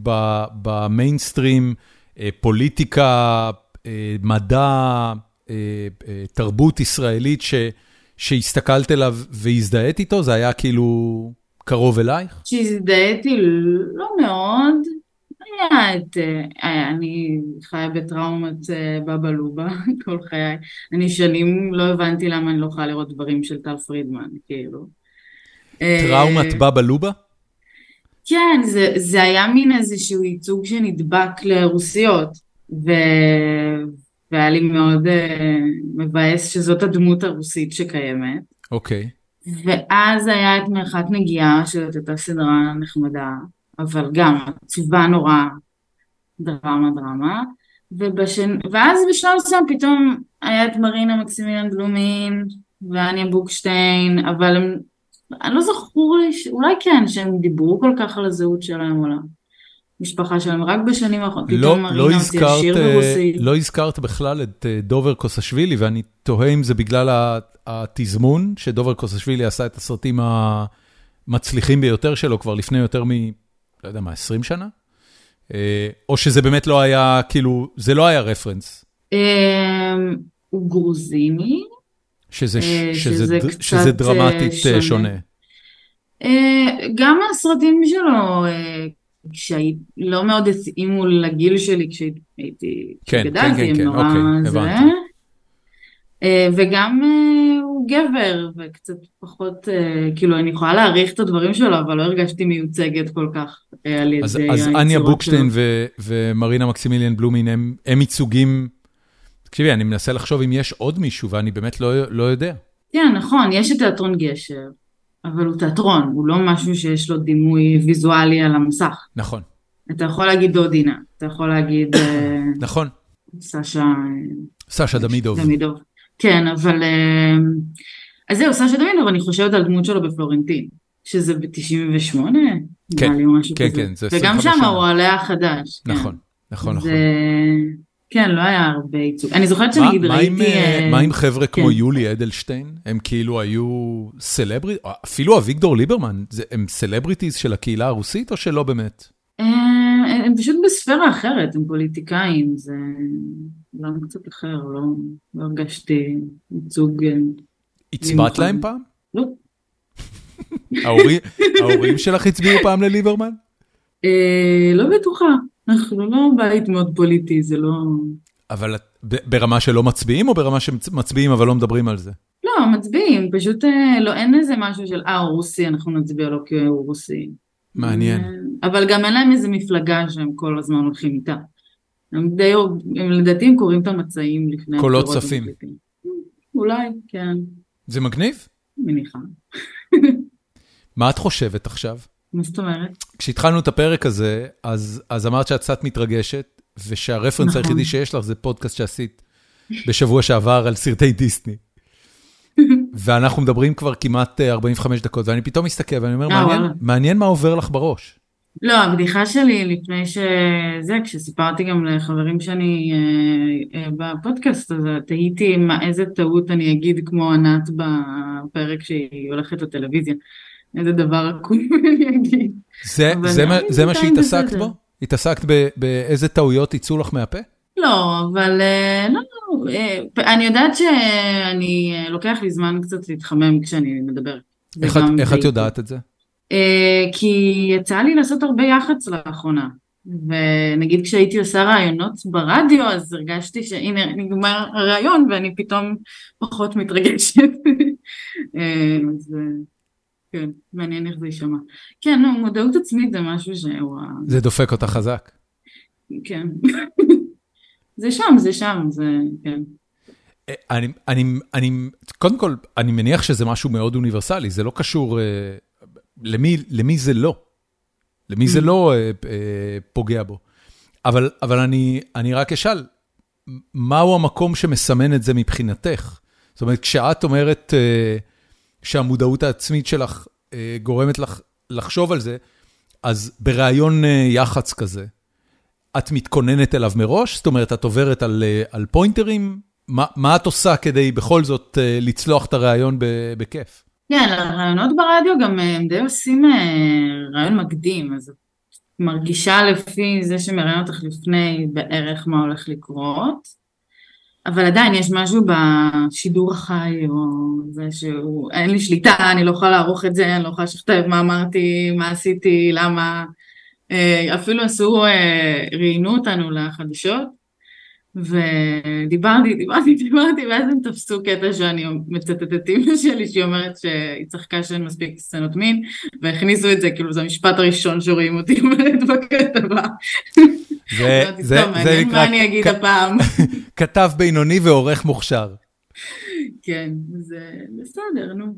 [SPEAKER 1] במיינסטרים, אה, פוליטיקה, אה, מדע, תרבות ישראלית ש, שהסתכלת אליו והזדהית איתו? זה היה כאילו... קרוב אלייך?
[SPEAKER 2] שהזדהיתי לא מאוד, היה את, היה, אני חיה בטראומת אה, בבא לובה כל חיי, אני שנים לא הבנתי למה אני לא יכולה לראות דברים של טל פרידמן, כאילו.
[SPEAKER 1] טראומת אה, בבא לובה?
[SPEAKER 2] כן, זה, זה היה מין איזשהו ייצוג שנדבק לרוסיות, ו... והיה לי מאוד uh, מבאס שזאת הדמות הרוסית שקיימת.
[SPEAKER 1] אוקיי. Okay.
[SPEAKER 2] ואז היה את מרחק נגיעה, שזאת הייתה סדרה נחמדה, אבל גם עצובה נורא, דרמה דרמה, ובשן... ואז בשלב מסוים פתאום היה את מרינה מקסימיליאן בלומין ואניה בוקשטיין, אבל הם, אני לא זכור לי, ש... אולי כן, שהם דיברו כל כך על הזהות שלהם או משפחה שלהם, רק בשנים האחרונות,
[SPEAKER 1] לא, פתאום מרינה לא שיר אה, ברוסית. לא הזכרת בכלל את אה, דובר קוסשווילי, ואני תוהה אם זה בגלל התזמון, שדובר קוסשווילי עשה את הסרטים המצליחים ביותר שלו כבר לפני יותר מ... לא יודע מה, 20 שנה? אה, או שזה באמת לא היה, כאילו, זה לא היה רפרנס.
[SPEAKER 2] הוא גרוזיני.
[SPEAKER 1] שזה, שזה, שזה, שזה דרמטית שונה. שונה.
[SPEAKER 2] גם הסרטים שלו כשהייתי, לא מאוד התאימו לגיל שלי כשהייתי,
[SPEAKER 1] כן, כשגדלתי, כן, כן, כן, אוקיי, זה. הבנתי.
[SPEAKER 2] אה, וגם אה, הוא גבר, וקצת פחות, אה, כאילו, אני יכולה להעריך את הדברים שלו, אבל לא הרגשתי מיוצגת כל כך על ידי
[SPEAKER 1] אז, אז אניה בוקשטיין ו- ומרינה מקסימיליאן בלומין הם, הם ייצוגים, תקשיבי, אני מנסה לחשוב אם יש עוד מישהו, ואני באמת לא, לא יודע.
[SPEAKER 2] כן, נכון, יש את תיאטרון גשר. אבל הוא תיאטרון, הוא לא משהו שיש לו דימוי ויזואלי על המסך.
[SPEAKER 1] נכון.
[SPEAKER 2] אתה יכול להגיד דודינה, אתה יכול להגיד... אה,
[SPEAKER 1] נכון.
[SPEAKER 2] סשה...
[SPEAKER 1] סשה דמידוב.
[SPEAKER 2] דמידוב. כן, אבל... אה, אז זהו, סשה דמידוב, אני חושבת על דמות שלו בפלורנטין, שזה ב-98?
[SPEAKER 1] כן, כן, כן, זה 25
[SPEAKER 2] שנה. וגם שם הוא עליה החדש.
[SPEAKER 1] כן. נכון, נכון, נכון.
[SPEAKER 2] כן, לא היה הרבה ייצוג. אני זוכרת שנגיד ראיתי...
[SPEAKER 1] אה, אה, מה עם חבר'ה כמו כן. יולי אדלשטיין? הם כאילו היו סלבריט... אפילו אביגדור ליברמן, הם סלבריטיז של הקהילה הרוסית או שלא באמת?
[SPEAKER 2] אה, הם פשוט בספירה אחרת, הם פוליטיקאים, זה עולם קצת אחר, לא, לא הרגשתי ייצוג...
[SPEAKER 1] הצבעת להם פעם?
[SPEAKER 2] לא.
[SPEAKER 1] ההורים שלך הצביעו פעם לליברמן?
[SPEAKER 2] לא בטוחה. אנחנו לא בית מאוד פוליטי, זה לא...
[SPEAKER 1] אבל ברמה שלא מצביעים, או ברמה שמצביעים אבל לא מדברים על זה?
[SPEAKER 2] לא, מצביעים, פשוט אה, לא, אין איזה משהו של אה, הוא רוסי, אנחנו נצביע לו כי הוא רוסי.
[SPEAKER 1] מעניין.
[SPEAKER 2] אבל גם אין להם איזה מפלגה שהם כל הזמן הולכים איתה. הם די, הם לדעתי הם קוראים את המצעים לפני...
[SPEAKER 1] קולות צפים.
[SPEAKER 2] אולי, כן.
[SPEAKER 1] זה מגניב?
[SPEAKER 2] מניחה.
[SPEAKER 1] מה את חושבת עכשיו?
[SPEAKER 2] מה זאת אומרת?
[SPEAKER 1] כשהתחלנו את הפרק הזה, אז, אז אמרת שאת קצת מתרגשת, ושהרפרנס נכון. היחידי שיש לך זה פודקאסט שעשית בשבוע שעבר על סרטי דיסני. ואנחנו מדברים כבר כמעט 45 דקות, ואני פתאום מסתכל ואני אומר, מעניין, מעניין מה עובר לך בראש.
[SPEAKER 2] לא, הבדיחה שלי לפני שזה, כשסיפרתי גם לחברים שאני אה, אה, בפודקאסט הזה, תהיתי מה, איזה טעות אני אגיד כמו ענת בפרק שהיא הולכת לטלוויזיה. איזה דבר עקום אני אגיד.
[SPEAKER 1] זה, זה, מה, שהתעסקת בו? התעסקת באיזה טעויות יצאו לך מהפה?
[SPEAKER 2] לא, אבל אה, לא, לא, אני יודעת שאני, לוקח לי זמן קצת להתחמם כשאני מדברת.
[SPEAKER 1] איך, את, יודעת את זה?
[SPEAKER 2] אה, כי יצא לי לעשות הרבה יח"צ לאחרונה. ונגיד כשהייתי עושה ראיונות ברדיו, אז הרגשתי שהנה נגמר הראיון ואני פתאום פחות מתרגשת. אה, אז כן, מעניין איך זה יישמע. כן, נו, מודעות עצמית זה משהו שהוא...
[SPEAKER 1] זה דופק אותה חזק.
[SPEAKER 2] כן. זה שם, זה שם, זה, כן.
[SPEAKER 1] אה, אני, אני, אני, קודם כל, אני מניח שזה משהו מאוד אוניברסלי, זה לא קשור, למי, למי זה לא? למי זה mm. לא אה, אה, פוגע בו? אבל, אבל אני, אני רק אשאל, מהו המקום שמסמן את זה מבחינתך? זאת אומרת, כשאת אומרת אה, שהמודעות העצמית שלך אה, גורמת לך לחשוב על זה, אז בריאיון אה, יח"צ כזה, את מתכוננת אליו מראש? זאת אומרת, את עוברת על, אה, על פוינטרים? מה, מה את עושה כדי בכל זאת אה, לצלוח את הריאיון בכיף?
[SPEAKER 2] כן, הרעיונות ברדיו גם אה, הם די עושים אה, רעיון מקדים, אז את מרגישה לפי זה שמראיין אותך לפני בערך מה הולך לקרות, אבל עדיין יש משהו בשידור החי, או זה שהוא, אין לי שליטה, אני לא יכולה לערוך את זה, אני לא יכולה לשכתב מה אמרתי, מה עשיתי, למה, אה, אפילו עשו, ראיינו אותנו לחדשות, ודיברתי, דיברתי, דיברתי, ואז הם תפסו קטע שאני מצטטת את אימא שלי, שהיא אומרת שהיא צחקה שאין מספיק סצנות מין, והכניסו את זה, כאילו זה המשפט הראשון שרואים אותי אומרת בכתבה.
[SPEAKER 1] זה, זה, זה נקרא...
[SPEAKER 2] מה אני אגיד הפעם.
[SPEAKER 1] כתב בינוני ועורך מוכשר.
[SPEAKER 2] כן, זה בסדר, נו.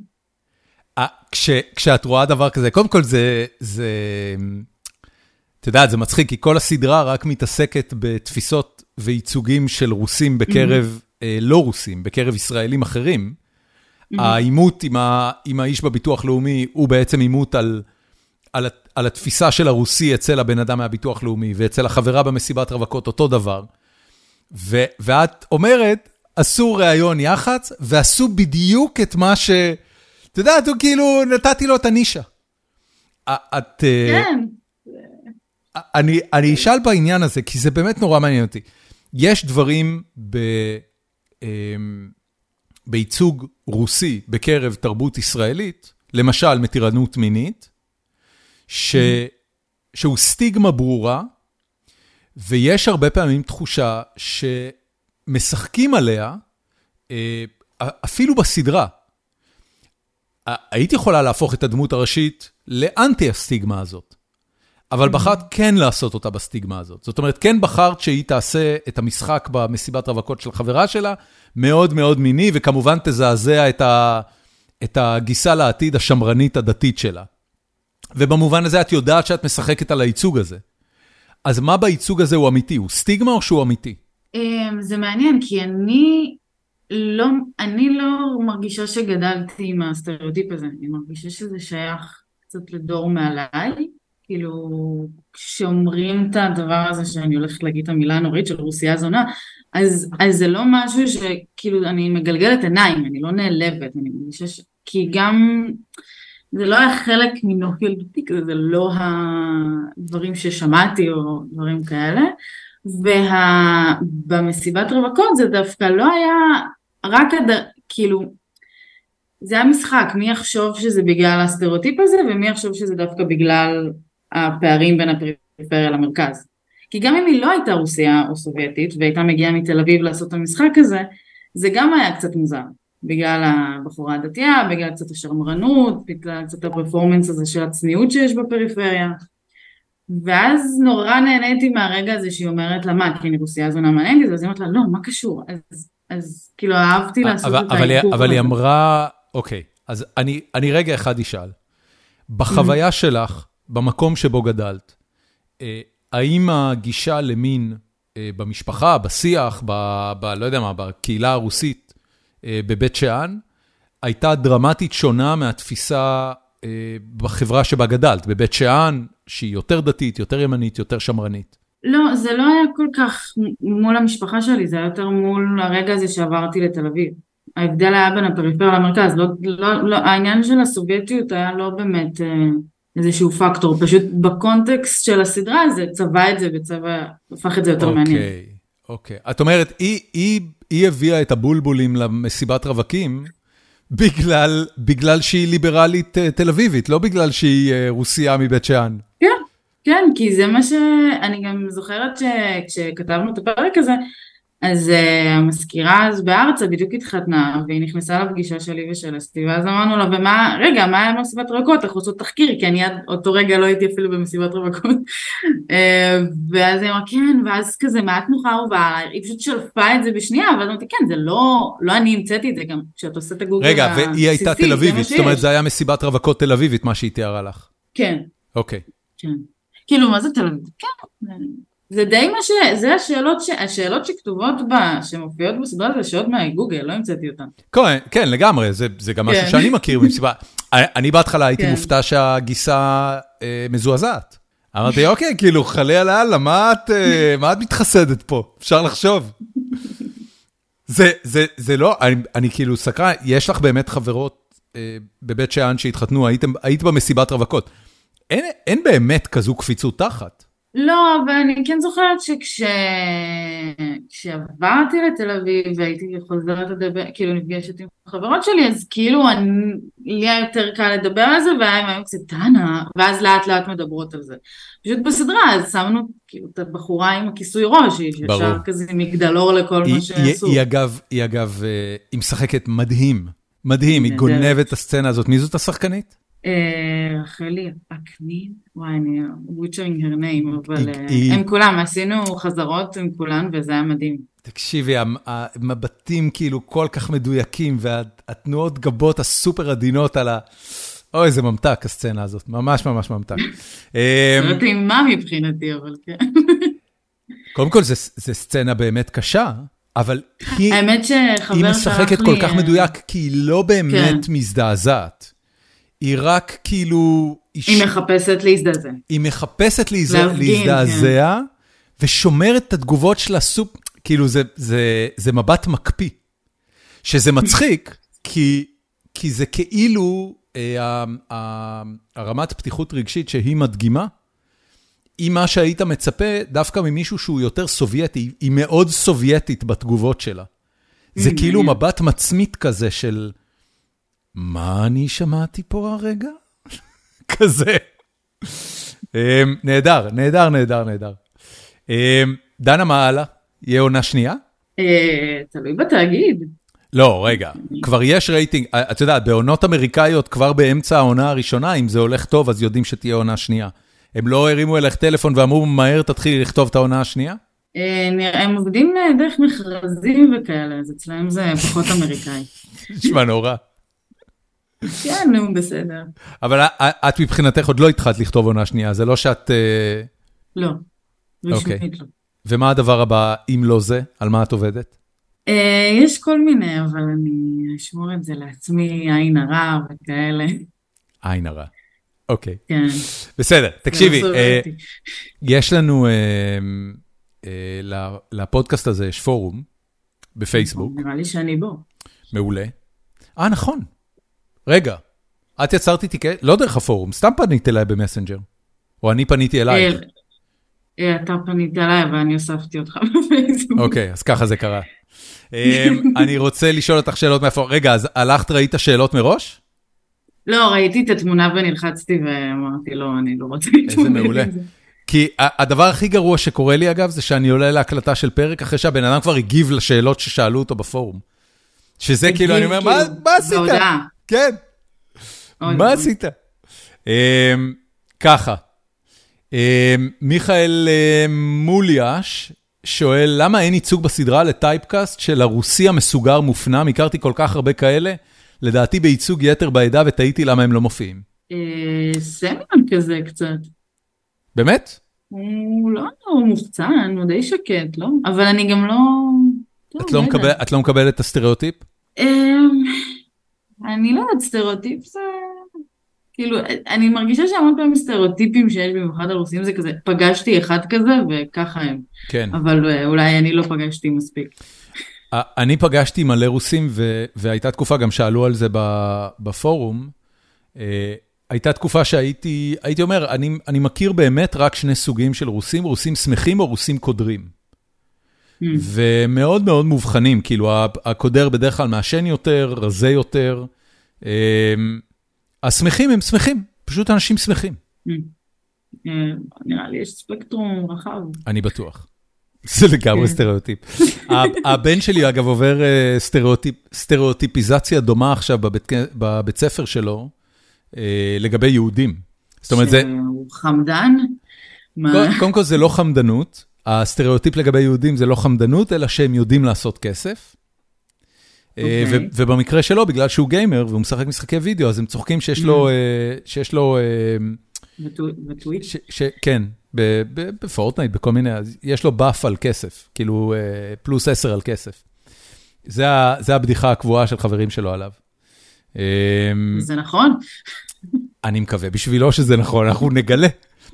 [SPEAKER 1] כש, כשאת רואה דבר כזה, קודם כל זה, זה, את יודעת, זה מצחיק, כי כל הסדרה רק מתעסקת בתפיסות וייצוגים של רוסים בקרב mm-hmm. אה, לא רוסים, בקרב ישראלים אחרים. Mm-hmm. העימות עם, עם האיש בביטוח לאומי הוא בעצם עימות על, על, על התפיסה של הרוסי אצל הבן אדם מהביטוח לאומי, ואצל החברה במסיבת רווקות אותו דבר. ו, ואת אומרת, עשו ראיון יח"צ, ועשו בדיוק את מה ש... את יודעת, הוא כאילו, נתתי לו את הנישה.
[SPEAKER 2] את... אה, כן.
[SPEAKER 1] אני, אני אשאל בעניין הזה, כי זה באמת נורא מעניין אותי. יש דברים ב, אמ, בייצוג רוסי בקרב תרבות ישראלית, למשל מתירנות מינית, ש, שהוא סטיגמה ברורה, ויש הרבה פעמים תחושה שמשחקים עליה, אה, אפילו בסדרה. היית יכולה להפוך את הדמות הראשית לאנטי הסטיגמה הזאת. אבל בחרת כן לעשות אותה בסטיגמה הזאת. זאת אומרת, כן בחרת שהיא תעשה את המשחק במסיבת רווקות של חברה שלה, מאוד מאוד מיני, וכמובן תזעזע את, ה, את הגיסה לעתיד השמרנית הדתית שלה. ובמובן הזה את יודעת שאת משחקת על הייצוג הזה. אז מה בייצוג הזה הוא אמיתי? הוא סטיגמה או שהוא אמיתי?
[SPEAKER 2] אמ, זה מעניין, כי אני לא, אני לא מרגישה שגדלתי עם הסטריאוטיפ הזה, אני מרגישה שזה שייך קצת לדור מעליי. כאילו, כשאומרים את הדבר הזה שאני הולכת להגיד את המילה הנוראית של רוסיה זונה, אז, אז זה לא משהו שכאילו אני מגלגלת עיניים, אני לא נעלבת, אני מרגישה ש... כי גם זה לא היה חלק מנוף ילדותי, זה לא הדברים ששמעתי או דברים כאלה, ובמסיבת וה... רווקות זה דווקא לא היה רק הד... כאילו זה היה משחק, מי יחשוב שזה בגלל הסטריאוטיפ הזה ומי יחשוב שזה דווקא בגלל הפערים בין הפריפריה למרכז. כי גם אם היא לא הייתה רוסיה או סובייטית והייתה מגיעה מתל אביב לעשות את המשחק הזה, זה גם היה קצת מוזר. בגלל הבחורה הדתייה, בגלל קצת השרמרנות, בגלל קצת הפרפורמנס הזה של הצניעות שיש בפריפריה. ואז נורא נהניתי מהרגע הזה שהיא אומרת לה, מה, כי אני רוסיה זונה מעניינת, ואז היא אומרת לה, לא, מה קשור? אז, אז כאילו אהבתי לעשות
[SPEAKER 1] אבל,
[SPEAKER 2] את
[SPEAKER 1] אבל,
[SPEAKER 2] ההיפוך
[SPEAKER 1] אבל היא. אמרה, אוקיי, אז אני, אני רגע אחד אשאל. בחוויה שלך, במקום שבו גדלת, אה, האם הגישה למין אה, במשפחה, בשיח, ב, ב, לא יודע מה, בקהילה הרוסית בבית שאן, הייתה דרמטית שונה מהתפיסה אה, בחברה שבה גדלת, בבית שאן, שהיא יותר דתית, יותר ימנית, יותר שמרנית.
[SPEAKER 2] לא, זה לא היה כל כך מול המשפחה שלי, זה היה יותר מול הרגע הזה שעברתי לתל אביב. ההבדל היה בין הפריפריה למרכז, לא, לא, לא, העניין של הסובייטיות היה לא באמת אה, איזשהו פקטור, פשוט בקונטקסט של הסדרה זה צבע את זה וצבע, הפך את זה יותר מעניין.
[SPEAKER 1] אוקיי, אוקיי. את אומרת, היא, היא, היא הביאה את הבולבולים למסיבת רווקים בגלל, בגלל שהיא ליברלית אה, תל אביבית, לא בגלל שהיא אה, רוסייה מבית שאן.
[SPEAKER 2] כן, כן, כי זה מה ש... אני גם זוכרת שכשכתבנו את הפרק הזה, אז uh, המזכירה אז בארצה בדיוק התחתנה, והיא נכנסה לפגישה שלי ושל אסתי, ואז אמרנו לה, ומה, רגע, מה היה במסיבת רווקות? אנחנו עושות תחקיר, כי אני עד אותו רגע לא הייתי אפילו במסיבת רווקות. uh, ואז היא אמרה, כן, ואז כזה מעט נוחה אהובה, היא פשוט שלפה את זה בשנייה, ואז אמרתי, כן, זה לא, לא אני המצאתי את זה גם, כשאת עושה את הגוגל
[SPEAKER 1] רגע,
[SPEAKER 2] הבסיסי,
[SPEAKER 1] והיא הייתה תל אביבית, זאת אומרת. זה היה מסיבת רווקות תל אביבית, מה שהיא תיארה לך.
[SPEAKER 2] כן,
[SPEAKER 1] אוקיי.
[SPEAKER 2] כן. כאילו, מה זה תל אביב? כן. זה די מה ש... זה השאלות, ש... השאלות שכתובות בה, שמופיעות בסדרה, זה שאלות מהגוגל, לא המצאתי אותן.
[SPEAKER 1] כן, כן, לגמרי, זה, זה גם משהו
[SPEAKER 2] כן.
[SPEAKER 1] שאני מכיר ממסיבה. אני בהתחלה הייתי
[SPEAKER 2] כן.
[SPEAKER 1] מופתע שהגיסה אה, מזועזעת. אמרתי, אוקיי, כאילו, חלי על אללה, מה את, אה, מה את מתחסדת פה? אפשר לחשוב. זה, זה, זה לא, אני, אני כאילו סקרן, יש לך באמת חברות אה, בבית שאן שהתחתנו, הייתם, היית במסיבת רווקות. אין, אין באמת כזו קפיצות תחת.
[SPEAKER 2] לא, אבל אני כן זוכרת שכשעברתי לתל אביב והייתי חוזרת לדבר, כאילו נפגשת עם חברות שלי, אז כאילו אני, לי היה יותר קל לדבר על זה, והם היו כזה, דנה, ואז לאט לאט מדברות על זה. פשוט בסדרה, אז שמנו כאילו את הבחורה עם הכיסוי ראש, היא. ישר כזה מגדלור לכל
[SPEAKER 1] היא,
[SPEAKER 2] מה
[SPEAKER 1] היא,
[SPEAKER 2] שעשו.
[SPEAKER 1] היא אגב, היא אגב, אה, היא משחקת מדהים. מדהים, היא. גונבת את הסצנה הזאת. מי זאת השחקנית?
[SPEAKER 2] אה, רחלי אקנין, וואי, אני her name, אבל
[SPEAKER 1] היא-
[SPEAKER 2] אה,
[SPEAKER 1] היא-
[SPEAKER 2] הם כולם, עשינו חזרות עם כולן, וזה היה מדהים.
[SPEAKER 1] תקשיבי, המ- המבטים כאילו כל כך מדויקים, והתנועות גבות הסופר עדינות על ה... אוי, איזה ממתק הסצנה הזאת, ממש ממש ממתק. אמ,
[SPEAKER 2] לא טעימה מבחינתי, אבל כן.
[SPEAKER 1] קודם כל, זה סצנה באמת קשה, אבל היא
[SPEAKER 2] האמת שחבר
[SPEAKER 1] היא
[SPEAKER 2] שלח
[SPEAKER 1] משחקת
[SPEAKER 2] לי,
[SPEAKER 1] כל כך
[SPEAKER 2] אה,
[SPEAKER 1] מדויק, כי היא לא באמת
[SPEAKER 2] כן.
[SPEAKER 1] מזדעזעת. היא רק כאילו... היא ש-
[SPEAKER 2] מחפשת להזדעזע.
[SPEAKER 1] היא מחפשת להז...
[SPEAKER 2] להפגין,
[SPEAKER 1] להזדעזע, ושומרת את התגובות שלה סופ... כאילו, זה, זה, זה מבט מקפיא. שזה מצחיק, כי, כי זה כאילו אה, ה- ה- הרמת פתיחות רגשית שהיא מדגימה, היא מה שהיית מצפה דווקא ממישהו שהוא יותר סובייטי, היא מאוד סובייטית בתגובות שלה. זה
[SPEAKER 2] Mm,
[SPEAKER 1] כאילו. מבט מצמית כזה של, מה אני שמעתי פה הרגע? כזה. אמ, נהדר, נהדר, נהדר, נהדר. אמ, דנה, מה הלאה? יהיה עונה שנייה?
[SPEAKER 2] אה, תלוי בתאגיד.
[SPEAKER 1] לא, רגע, כבר יש רייטינג, אה, את יודעת, בעונות אמריקאיות, כבר באמצע העונה הראשונה, אם זה הולך טוב, אז יודעים שתהיה עונה שנייה. הם לא הרימו אליך טלפון ואמרו, מהר תתחילי לכתוב את העונה השנייה?
[SPEAKER 2] אה, הם עובדים דרך מכרזים וכאלה, אז אצלם זה פחות אמריקאי.
[SPEAKER 1] נשמע נורא.
[SPEAKER 2] כן, נו, בסדר.
[SPEAKER 1] אבל את מבחינתך עוד לא התחלת לכתוב עונה שנייה, זה לא שאת... אה,
[SPEAKER 2] לא.
[SPEAKER 1] אוקיי.
[SPEAKER 2] לא.
[SPEAKER 1] ומה הדבר הבא, אם לא זה? על מה את עובדת?
[SPEAKER 2] אה, יש כל מיני, אבל אני אשמור את זה לעצמי, עין הרע וכאלה.
[SPEAKER 1] עין הרע. אוקיי,
[SPEAKER 2] כן.
[SPEAKER 1] בסדר. תקשיבי,
[SPEAKER 2] לא
[SPEAKER 1] אה. יש לנו, לפודקאסט הזה יש פורום בפייסבוק,
[SPEAKER 2] נראה לי שאני בו.
[SPEAKER 1] מעולה. אה, נכון. רגע, את יצרת איתי, לא דרך הפורום, סתם פנית אליי במסנג'ר. או אני פניתי אלייך.
[SPEAKER 2] אה, אה, אתה פנית אליי, אבל אני הוספתי אותך בפייסבוק.
[SPEAKER 1] אוקיי, אז ככה זה קרה. אה, אני רוצה לשאול אותך שאלות מאיפה, רגע, אז הלכת, ראית שאלות מראש?
[SPEAKER 2] לא, ראיתי את התמונה ונלחצתי ואמרתי, לא, אני לא רוצה
[SPEAKER 1] איזה
[SPEAKER 2] להתמודד
[SPEAKER 1] מעולה.
[SPEAKER 2] עם זה.
[SPEAKER 1] כי ה- הדבר הכי גרוע שקורה לי, אגב, זה שאני עולה להקלטה של פרק אחרי שהבן אדם כבר הגיב לשאלות ששאלו אותו בפורום. שזה כאילו, אני אומר, מה
[SPEAKER 2] כאילו,
[SPEAKER 1] מה עשית? כן, מה. עשית? אמ, ככה, אה, מיכאל אה, מוליאש שואל, למה אין ייצוג בסדרה לטייפקאסט של הרוסי המסוגר מופנם? הכרתי כל כך הרבה כאלה, לדעתי בייצוג יתר בעדה, ותהיתי למה הם לא מופיעים.
[SPEAKER 2] סמיון כזה קצת.
[SPEAKER 1] באמת?
[SPEAKER 2] הוא לא מוחצן, הוא די שקט, לא? אבל אני גם לא...
[SPEAKER 1] את לא, מקבל, את לא מקבלת את הסטריאוטיפ?
[SPEAKER 2] אני לא יודעת, סטריאוטיפ זה... כאילו, אני מרגישה שהמון פעמים סטריאוטיפים שיש במיוחד על רוסים זה כזה, פגשתי אחד כזה וככה הם.
[SPEAKER 1] כן.
[SPEAKER 2] אבל אולי אני לא פגשתי מספיק.
[SPEAKER 1] אני פגשתי מלא רוסים והייתה תקופה, גם שאלו על זה בפורום. הייתה תקופה שהייתי, הייתי אומר, אני, אני מכיר באמת רק שני סוגים של רוסים, רוסים שמחים או רוסים קודרים. Mm. ומאוד מאוד מובחנים, כאילו הקודר בדרך כלל מעשן יותר, רזה יותר. השמחים הם שמחים, פשוט אנשים שמחים.
[SPEAKER 2] Mm. אה, נראה לי יש ספקטרום רחב.
[SPEAKER 1] אני בטוח. זה לגמרי כן. סטריאוטיפ. הבן שלי אגב עובר אה, סטריאוטיפיזציה דומה עכשיו בבית ספר שלו. אה, לגבי יהודים.
[SPEAKER 2] זאת אומרת, זה... שהוא חמדן?
[SPEAKER 1] קודם כל זה לא חמדנות, הסטריאוטיפ לגבי יהודים זה לא חמדנות, אלא שהם יודעים לעשות כסף. Okay. אה, אוקיי. ובמקרה שלו, בגלל שהוא גיימר והוא משחק משחקי וידאו, אז הם צוחקים שיש לו... Mm. אה, שיש לו...
[SPEAKER 2] בטוויץ'?
[SPEAKER 1] כן, בפורטנייט, בכל מיני, יש לו buff על כסף, כאילו פלוס 10 על כסף. זה הבדיחה הקבועה של חברים שלו עליו.
[SPEAKER 2] אמ, זה נכון?
[SPEAKER 1] אני מקווה בשבילו שזה נכון, אנחנו נגלה.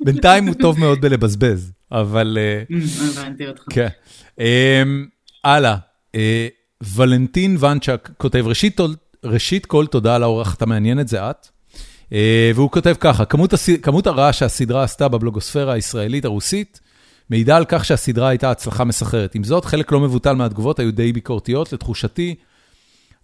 [SPEAKER 1] בינתיים הוא טוב מאוד בלבזבז, אבל...
[SPEAKER 2] אה, אמ, הבנתי אותך.
[SPEAKER 1] כן. אמ, הלאה, אה, ולנטין ונצ'ק כותב, ראשית כל תודה על האורחת המעניינת, זה את. אה, והוא כותב ככה, כמות הרעש שהסדרה עשתה בבלוגוספירה הישראלית הרוסית, מעידה על כך שהסדרה הייתה הצלחה מסחררת. עם זאת, חלק לא מבוטל מהתגובות היו די ביקורתיות, לתחושתי,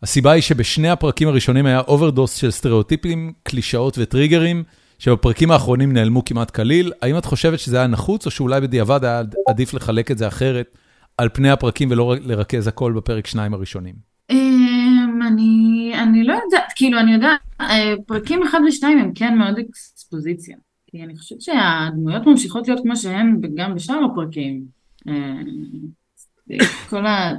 [SPEAKER 1] הסיבה היא שבשני הפרקים הראשונים היה אוברדוס של סטריאוטיפים, קלישאות וטריגרים, שבפרקים האחרונים נעלמו כמעט כליל. האם את חושבת שזה היה נחוץ, או שאולי בדיעבד היה עדיף לחלק את זה אחרת על פני הפרקים ולא לרכז הכל בפרק שניים הראשונים?
[SPEAKER 2] אמ, אני, אני לא יודעת, כאילו אני יודעת, אה, פרקים אחד ושניים הם כן מאוד אקספוזיציה. כי אני חושבת שהדמויות ממשיכות להיות כמו שהן גם בשאר הפרקים. אה, כל ה...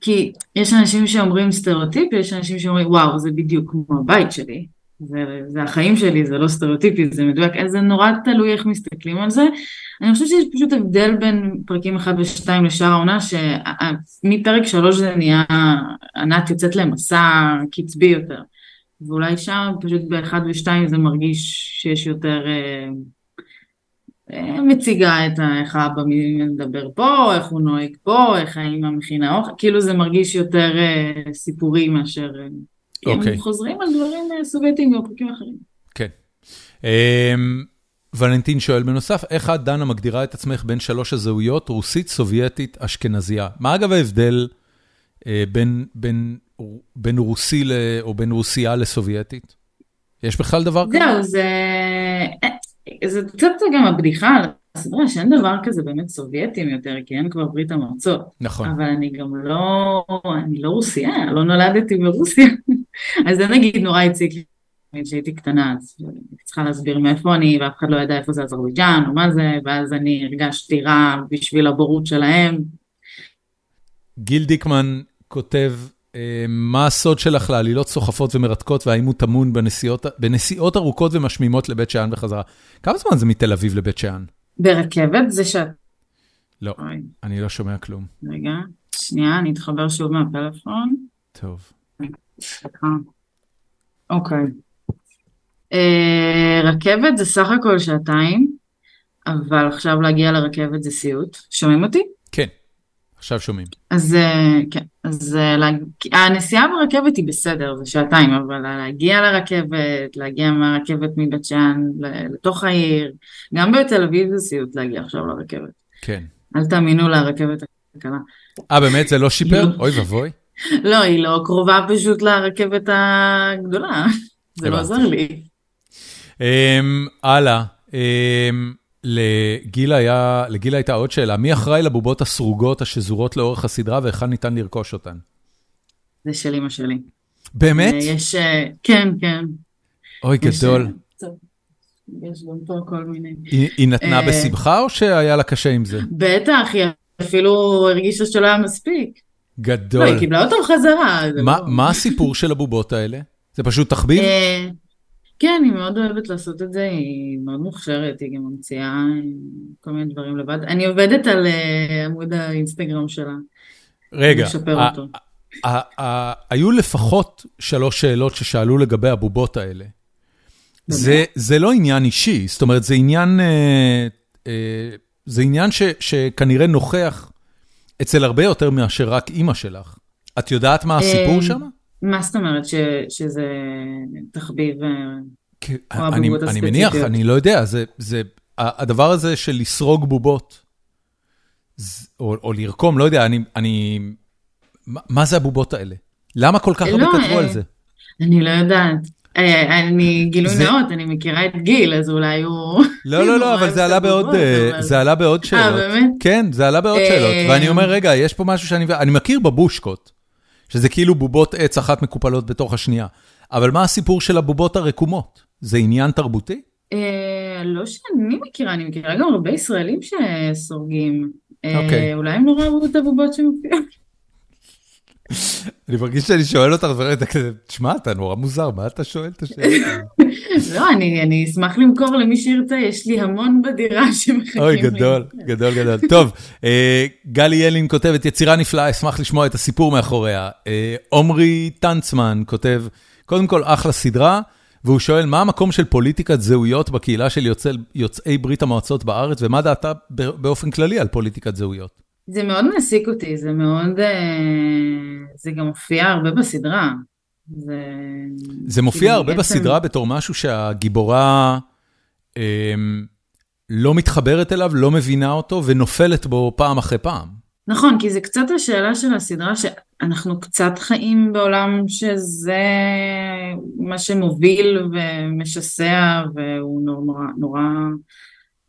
[SPEAKER 2] כי יש אנשים שאומרים סטריאוטיפ, יש אנשים שאומרים וואו זה בדיוק כמו הבית שלי, זה, זה החיים שלי, זה לא סטריאוטיפי, זה מדויק, זה נורא תלוי איך מסתכלים על זה. אני חושבת שיש פשוט הבדל בין פרקים 1 ו-2 לשאר העונה, שמפרק 3 זה נהיה, ענת יוצאת למסע קצבי יותר, ואולי שם פשוט ב-1 ו-2 זה מרגיש שיש יותר... אה, מציגה את איך האבא מדבר פה, איך הוא נוהג פה, איך האמא מכינה אוכל, כאילו זה מרגיש יותר uh, סיפורי מאשר... Okay. הם אוקיי. חוזרים על דברים uh, סובייטיים ופרקים אחרים.
[SPEAKER 1] כן. Um, ולנטין שואל בנוסף, איך את, דנה, מגדירה את עצמך בין שלוש הזהויות, רוסית, סובייטית, אשכנזייה? מה אגב ההבדל uh, בין, בין, בין רוסי ל, או בין רוסייה לסובייטית? יש בכלל דבר כזה?
[SPEAKER 2] זהו, זה... זה קצת גם הבדיחה על הסדרה שאין דבר כזה באמת סובייטים יותר, כי אין כבר ברית המועצות.
[SPEAKER 1] נכון.
[SPEAKER 2] אבל אני גם לא, אני לא רוסיה, לא נולדתי ברוסיה. אז זה נגיד נורא הציג לי כשהייתי קטנה, אז צריכה להסביר מאיפה אני, ואף אחד לא ידע איפה זה אזרבייג'אן או מה זה, ואז אני הרגשתי רע בשביל הבורות שלהם.
[SPEAKER 1] גיל דיקמן כותב אה, מה הסוד שלך לעלילות סוחפות ומרתקות והאם הוא טמון בנסיעות, בנסיעות ארוכות ומשמימות לבית שאן וחזרה? כמה זמן זה מתל אביב לבית שאן?
[SPEAKER 2] ברכבת זה שאת...
[SPEAKER 1] לא, אוי. אני לא שומע כלום.
[SPEAKER 2] רגע, שנייה, אני אתחבר שוב מהפלאפון.
[SPEAKER 1] טוב.
[SPEAKER 2] סליחה. אוקיי. אה, רכבת זה סך הכל שעתיים, אבל עכשיו להגיע לרכבת זה סיוט. שומעים אותי?
[SPEAKER 1] עכשיו שומעים.
[SPEAKER 2] אז אה, כן, אז אה, הנסיעה ברכבת היא בסדר, זה שעתיים, אבל להגיע לרכבת, להגיע מהרכבת מבית שאן לתוך העיר, גם בתל אביב זה סיוט להגיע עכשיו לרכבת.
[SPEAKER 1] כן.
[SPEAKER 2] אל תאמינו לרכבת הקלה.
[SPEAKER 1] אה, באמת? זה לא שיפר? לא. אוי ואבוי.
[SPEAKER 2] לא, היא לא קרובה פשוט לרכבת הגדולה, זה לא עוזר לי.
[SPEAKER 1] אמ, הלאה. אמ, לגיל היה, לגיל הייתה עוד שאלה, מי אחראי לבובות הסרוגות השזורות לאורך הסדרה והיכן ניתן לרכוש אותן?
[SPEAKER 2] זה של אמא שלי.
[SPEAKER 1] באמת?
[SPEAKER 2] יש, אה, כן, כן.
[SPEAKER 1] אוי, גדול.
[SPEAKER 2] יש גם פה כל מיני.
[SPEAKER 1] היא נתנה בשמחה או שהיה לה קשה עם זה?
[SPEAKER 2] בטח, היא אפילו הרגישה שלא היה מספיק.
[SPEAKER 1] גדול.
[SPEAKER 2] לא, היא קיבלה אותו חזרה.
[SPEAKER 1] לא- מה הסיפור של הבובות האלה? זה פשוט תחביב?
[SPEAKER 2] כן, היא מאוד אוהבת לעשות את זה, היא מאוד מוכשרת, היא גם ממציאה כל מיני דברים לבד. אני עובדת על עמוד האינסטגרם שלה.
[SPEAKER 1] רגע, היו לפחות שלוש שאלות ששאלו לגבי הבובות האלה. זה, זה לא עניין אישי, זאת אומרת, זה עניין, אה, אה, זה עניין ש, שכנראה נוכח אצל הרבה יותר מאשר רק אימא שלך. את יודעת מה הסיפור שם?
[SPEAKER 2] מה זאת אומרת, ש, שזה תחביב,
[SPEAKER 1] או הבובות הספציפיות? אני מניח, אני לא יודע, זה, זה, הדבר הזה של לסרוג בובות, או, או לרקום, לא יודע, אני, אני, מה זה הבובות האלה? למה כל כך הרבה
[SPEAKER 2] לא,
[SPEAKER 1] כתבו על זה?
[SPEAKER 2] אני לא יודעת. אני, גילוי נאות, אני מכירה את גיל, אז אולי הוא...
[SPEAKER 1] לא, לא, לא, אבל זה עלה בעוד, זה עלה בעוד שאלות.
[SPEAKER 2] אה, באמת?
[SPEAKER 1] כן, זה עלה בעוד שאלות. ואני אומר, רגע, יש פה משהו שאני... אני מכיר בבושקות, שזה כאילו בובות עץ אחת מקופלות בתוך השנייה. אבל מה הסיפור של הבובות הרקומות? זה עניין תרבותי?
[SPEAKER 2] לא שאני מכירה, אני מכירה גם הרבה ישראלים שסורגים.
[SPEAKER 1] אוקיי.
[SPEAKER 2] אולי הם נורא אהבו את הבובות שמופיעות.
[SPEAKER 1] אני מרגיש שאני שואל אותך, ואתה כזה, תשמע, אתה נורא מוזר, מה אתה שואל את השאלה?
[SPEAKER 2] לא, אני אשמח למכור למי שירצה, יש לי המון בדירה שמחכים.
[SPEAKER 1] אוי, גדול, גדול, גדול. טוב, גלי ילין כותבת, יצירה נפלאה, אשמח לשמוע את הסיפור מאחוריה. עומרי טנצמן כותב, קודם כל, אחלה סדרה, והוא שואל, מה המקום של פוליטיקת זהויות בקהילה של יוצאי ברית המועצות בארץ, ומה דעתה באופן כללי על פוליטיקת זהויות?
[SPEAKER 2] זה מאוד מעסיק אותי, זה מאוד, זה גם מופיע הרבה בסדרה. זה,
[SPEAKER 1] זה מופיע הרבה בעצם... בסדרה בתור משהו שהגיבורה אה, לא מתחברת אליו, לא מבינה אותו ונופלת בו פעם אחרי פעם.
[SPEAKER 2] נכון, כי זה קצת השאלה של הסדרה, שאנחנו קצת חיים בעולם שזה מה שמוביל ומשסע, והוא נורא, נורא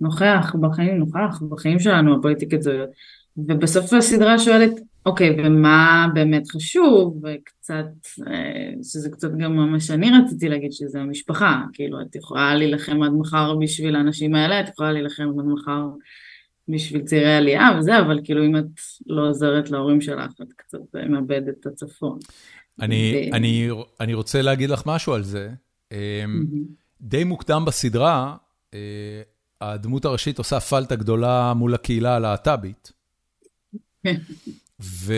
[SPEAKER 2] נוכח בחיים, נוכח בחיים שלנו, הפוליטיקת זהויות. ובסוף הסדרה שואלת, אוקיי, ומה באמת חשוב, וקצת, אה, שזה קצת גם מה שאני רציתי להגיד, שזה המשפחה, כאילו, את יכולה להילחם עד מחר בשביל האנשים האלה, את יכולה להילחם עד מחר בשביל צעירי עלייה וזה, אבל כאילו, אם את לא עוזרת להורים שלך, את קצת מאבדת את הצפון.
[SPEAKER 1] אני, ו... אני, אני רוצה להגיד לך משהו על זה. די מוקדם בסדרה, אה, הדמות הראשית עושה פלטה גדולה מול הקהילה הלהט"בית. ו...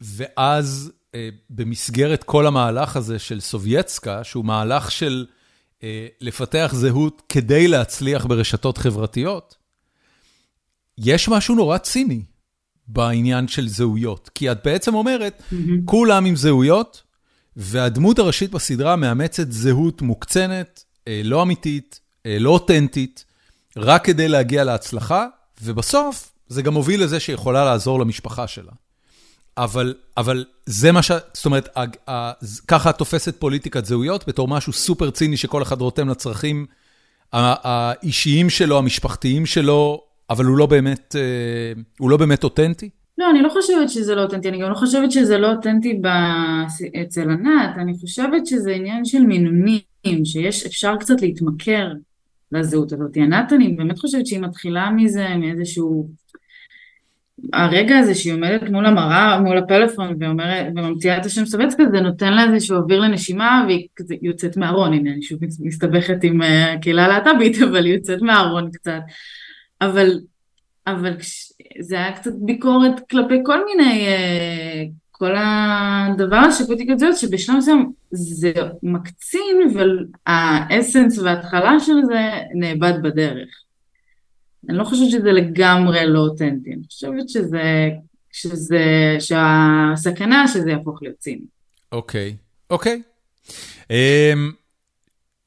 [SPEAKER 1] ואז אה, במסגרת כל המהלך הזה של סובייצקה, שהוא מהלך של אה, לפתח זהות כדי להצליח ברשתות חברתיות, יש משהו נורא ציני בעניין של זהויות. כי את בעצם אומרת, mm-hmm. כולם עם זהויות, והדמות הראשית בסדרה מאמצת זהות מוקצנת, אה, לא אמיתית, לא אותנטית, רק כדי להגיע להצלחה, ובסוף זה גם מוביל לזה שיכולה לעזור למשפחה שלה. אבל, אבל זה מה ש... זאת אומרת, ככה את תופסת פוליטיקת זהויות בתור משהו סופר ציני שכל אחד רותם לצרכים האישיים שלו, המשפחתיים שלו, אבל הוא לא באמת, אה, הוא לא באמת אותנטי?
[SPEAKER 2] לא, אני לא חושבת שזה לא אותנטי, אני גם לא חושבת שזה לא אותנטי אצל ענת, אני חושבת שזה עניין של מינונים, שיש, אפשר קצת להתמכר לזהות הזאת. ענת, אני באמת חושבת שהיא מתחילה מזה, מאיזשהו הרגע הזה שהיא עומדת מול המראה, מול הפלאפון וממציאה את השם סובצקה, זה נותן לה איזשהו אוויר לנשימה והיא כזה יוצאת מהארון, הנה אני שוב מסתבכת עם אה, הקהילה הלהט"בית, אבל היא יוצאת מהארון קצת. אבל, אבל זה היה קצת ביקורת כלפי כל מיני, אה, כל הדבר השיפוטי כזה, שבשלב מסוים זה מקצין, והאסנס וההתחלה של זה נאבד בדרך. אני לא חושבת שזה לגמרי לא אותנטי, אני חושבת שזה, שזה, שהסכנה שזה יהפוך להיות ציני.
[SPEAKER 1] אוקיי, אוקיי. אמ,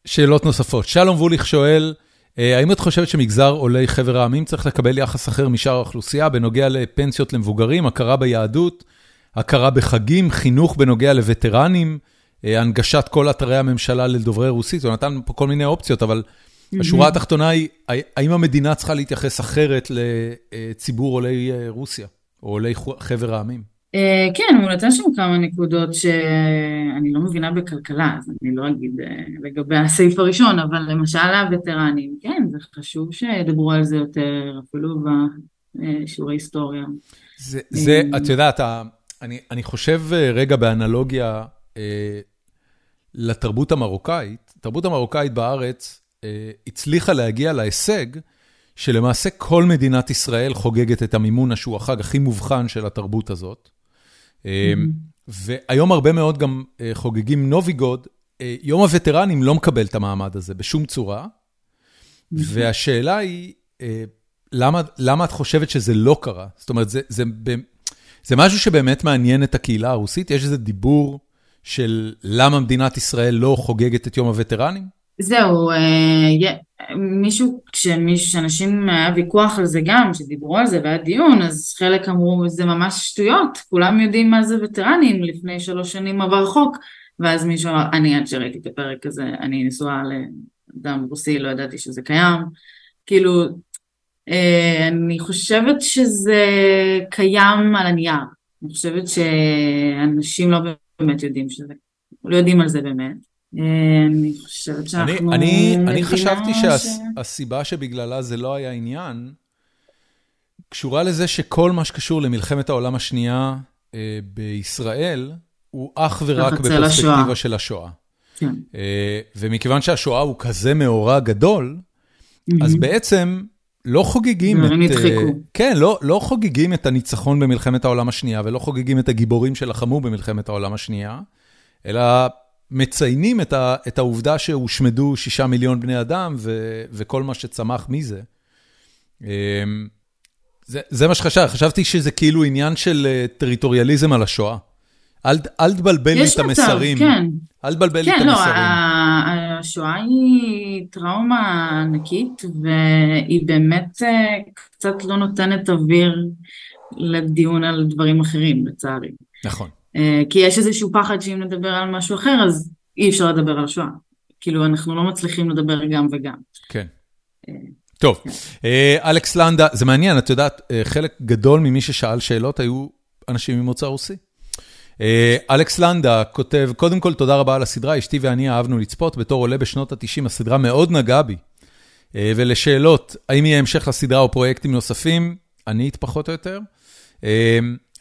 [SPEAKER 1] שאלות נוספות. שלום ווליך שואל, אה, האם את חושבת שמגזר עולי חבר העמים צריך לקבל יחס אחר משאר האוכלוסייה בנוגע לפנסיות למבוגרים, הכרה ביהדות, הכרה בחגים, חינוך בנוגע לווטרנים, אה, הנגשת כל אתרי הממשלה לדוברי רוסית? הוא נתן פה כל מיני אופציות, אבל השורה התחתונה היא, האם המדינה צריכה להתייחס אחרת לציבור עולי אה, רוסיה, או עולי חבר העמים?
[SPEAKER 2] Uh, כן, הוא נתן שם כמה נקודות שאני לא מבינה בכלכלה, אז אני לא אגיד uh, לגבי הסעיף הראשון, אבל למשל הווטרנים, כן, זה חשוב שידברו על זה יותר, אפילו בשיעורי היסטוריה.
[SPEAKER 1] זה, זה את יודעת, אני, אני חושב רגע באנלוגיה לתרבות המרוקאית, התרבות המרוקאית בארץ הצליחה להגיע להישג, שלמעשה כל מדינת ישראל חוגגת את המימונה, שהוא החג הכי מובחן של התרבות הזאת. והיום הרבה מאוד גם חוגגים נוביגוד. יום הווטרנים לא מקבל את המעמד הזה בשום צורה, והשאלה היא, למה, למה את חושבת שזה לא קרה? זאת אומרת, זה, זה, זה משהו שבאמת מעניין את הקהילה הרוסית? יש איזה דיבור של למה מדינת ישראל לא חוגגת את יום הווטרנים?
[SPEAKER 2] זהו, מישהו, כשאנשים, היה ויכוח על זה גם, שדיברו על זה והיה דיון, אז חלק אמרו, זה ממש שטויות, כולם יודעים מה זה וטרנים, לפני שלוש שנים עבר חוק, ואז מישהו אמר, אני עד שראיתי את הפרק הזה, אני נשואה לאדם רוסי, לא ידעתי שזה קיים, כאילו, אה, אני חושבת שזה קיים על הנייר, אני חושבת שאנשים לא באמת יודעים שזה, לא יודעים על זה באמת. אני חושבת שאנחנו...
[SPEAKER 1] אני, חשבתי שהסיבה. שבגללה זה לא היה עניין, קשורה לזה שכל מה שקשור למלחמת העולם השנייה אה, בישראל, הוא אך ורק בפרספקטיבה של השואה. כן. אה, ומכיוון שהשואה הוא כזה מאורע גדול. אז בעצם לא חוגגים את...
[SPEAKER 2] נדחקו.
[SPEAKER 1] כן, לא, לא חוגגים את הניצחון במלחמת העולם השנייה, ולא חוגגים את הגיבורים שלחמו במלחמת העולם השנייה, אלא מציינים את ה, את העובדה שהושמדו שישה מיליון בני אדם ו, וכל מה שצמח מזה. אמ, זה, זה מה שחשבתי, חשבתי שזה כאילו עניין של אה, טריטוריאליזם על השואה. אל, אל תבלבל לי את המסרים.
[SPEAKER 2] יש מצב, כן.
[SPEAKER 1] אל תבלבל לי
[SPEAKER 2] כן,
[SPEAKER 1] את
[SPEAKER 2] לא,
[SPEAKER 1] המסרים.
[SPEAKER 2] השואה היא טראומה ענקית, והיא באמת אה, קצת לא נותנת אוויר לדיון על דברים אחרים, לצערי.
[SPEAKER 1] נכון.
[SPEAKER 2] אה, כי יש איזשהו פחד שאם נדבר על משהו אחר, אז אי אפשר לדבר על השואה. כאילו, אנחנו לא מצליחים לדבר גם וגם.
[SPEAKER 1] כן. אה, טוב, כן. אה, אלכס לנדה, זה מעניין, את יודעת, חלק גדול ממי ששאל שאלות היו אנשים ממוצא רוסי. אלכס לנדה כותב, קודם כל תודה רבה על הסדרה, אשתי ואני אהבנו לצפות, בתור עולה בשנות ה-90 הסדרה מאוד נגעה בי. ולשאלות, האם יהיה המשך לסדרה או פרויקטים נוספים, ענית פחות או יותר.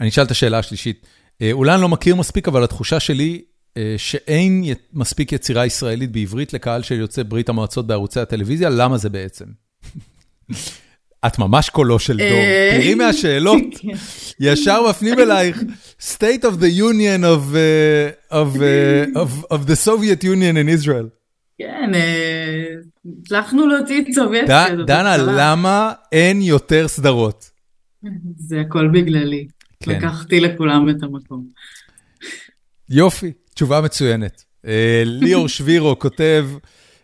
[SPEAKER 1] אני אשאל את השאלה השלישית. אה, אולי אני לא מכיר מספיק, אבל התחושה שלי אה, שאין מספיק יצירה ישראלית בעברית לקהל של יוצאי ברית המועצות בערוצי הטלוויזיה, למה זה בעצם? את ממש קולו של דור. אה, תראי מהשאלות, כן. ישר מפנים אלייך, State of the Union of, uh, of, uh, of, of the Soviet Union in Israel.
[SPEAKER 2] כן, הצלחנו להוציא את סובייטיה.
[SPEAKER 1] דנה, למה אין יותר סדרות?
[SPEAKER 2] זה הכל בגללי. כן. לקחתי לכולם את המקום.
[SPEAKER 1] יופי, תשובה מצוינת. אה, ליאור שבירו כותב,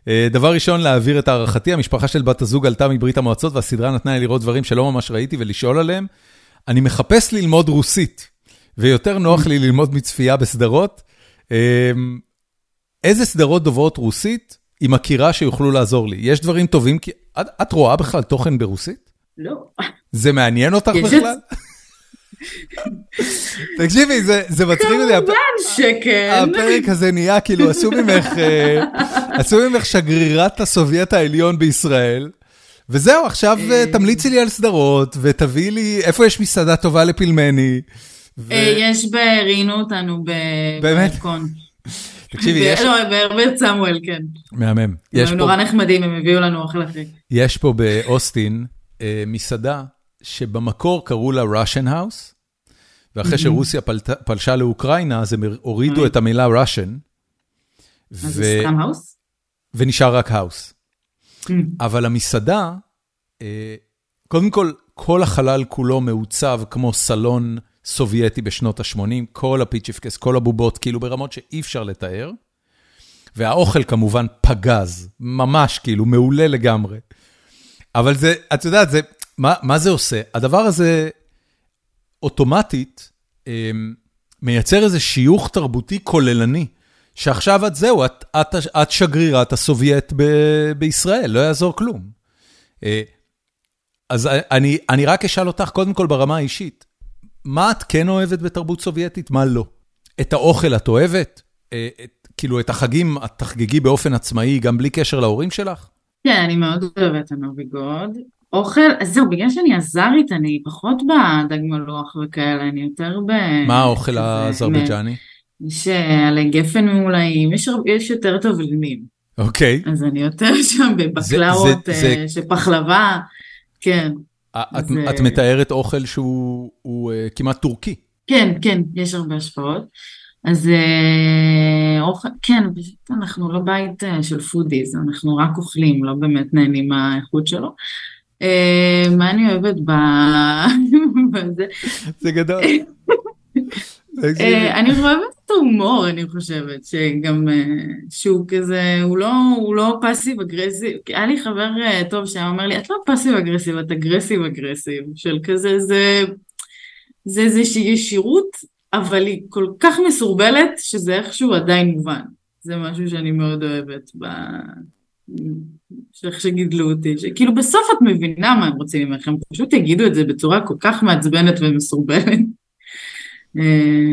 [SPEAKER 1] אה, דבר ראשון, להעביר את הערכתי, המשפחה של בת הזוג עלתה מברית המועצות והסדרה נתנה לי לראות דברים שלא ממש ראיתי ולשאול עליהם. אני מחפש ללמוד רוסית, ויותר נוח לי ללמוד מצפייה בסדרות. אה, איזה סדרות דוברות רוסית היא מכירה שיוכלו לעזור לי? יש דברים טובים, כי את, את רואה בכלל תוכן ברוסית?
[SPEAKER 2] לא.
[SPEAKER 1] זה מעניין אותך בכלל? תקשיבי, זה מצחיק אותי.
[SPEAKER 2] כמובן שכן.
[SPEAKER 1] הפרק הזה נהיה כאילו, עשו ממך, אה, עשו ממך שגרירת הסובייט העליון בישראל. וזהו, עכשיו אה, אה. תמליצי לי על סדרות, ותביאי לי, איפה יש מסעדה טובה לפלמני?
[SPEAKER 2] יש בראיינו אותנו במתכון.
[SPEAKER 1] תקשיבי, יש...
[SPEAKER 2] לא, בהרבה סמואל, כן.
[SPEAKER 1] מהמם.
[SPEAKER 2] הם נורא נחמדים, הם הביאו לנו אוכל אחרי.
[SPEAKER 1] יש פה באוסטין מסעדה שבמקור קראו לה Russian House, ואחרי שרוסיה פלשה לאוקראינה, אז הם הורידו את המילה Russian.
[SPEAKER 2] House?
[SPEAKER 1] ונשאר רק ה-House. אבל המסעדה, אה, קודם כל, כל החלל כולו מעוצב כמו סלון סובייטי בשנות ה-80, כל הפיצ'יפקעס, כל הבובות, כאילו ברמות שאי אפשר לתאר. והאוכל כמובן פגז, ממש כאילו מעולה לגמרי. אבל זה, את יודעת, זה, מה, מה זה עושה? הדבר הזה אוטומטית אמ, מייצר איזה שיוך תרבותי כוללני, שעכשיו את זהו, את, את, את שגרירת הסובייט ב, בישראל, לא יעזור כלום. אה, אז אני, אני רק אשאל אותך, קודם כל ברמה האישית, מה את כן אוהבת בתרבות סובייטית, מה לא? את האוכל את אוהבת? כאילו, את החגים את תחגגי באופן עצמאי, גם בלי קשר להורים שלך?
[SPEAKER 2] כן, אני מאוד אוהבת את הנוביגוד. אוכל, אז זהו, בגלל שאני אזרית, אני פחות בדג מלוח וכאלה, אני יותר ב...
[SPEAKER 1] מה האוכל האזרבייג'אני?
[SPEAKER 2] יש עלי גפן מעולאים, יש, יש יותר תבלינים.
[SPEAKER 1] אוקיי.
[SPEAKER 2] אז אני יותר שם בבקלאות, זה... שפחלבה, כן.
[SPEAKER 1] את, זה... את מתארת אוכל שהוא הוא, uh, כמעט טורקי.
[SPEAKER 2] כן, כן, יש הרבה השפעות. אז אה, אוכל, כן, אנחנו לא בית אה, של foodies, אנחנו רק אוכלים, לא באמת נהנים מהאיכות שלו. אה, מה אני אוהבת בזה?
[SPEAKER 1] זה גדול.
[SPEAKER 2] אני אוהבת את ההומור, אני חושבת, שגם, שהוא כזה, הוא לא, הוא לא passive aggressive. היה לי חבר טוב שהיה אומר לי, את לא passive aggressive, את aggressive aggressive, של כזה, זה, זה איזושהי ישירות אבל היא כל כך מסורבלת, שזה איכשהו עדיין מובן. זה משהו שאני מאוד אוהבת ב... איך שגידלו אותי, שכאילו בסוף את מבינה מה הם רוצים ממך, הם פשוט יגידו את זה בצורה כל כך מעצבנת ומסורבלת. אה,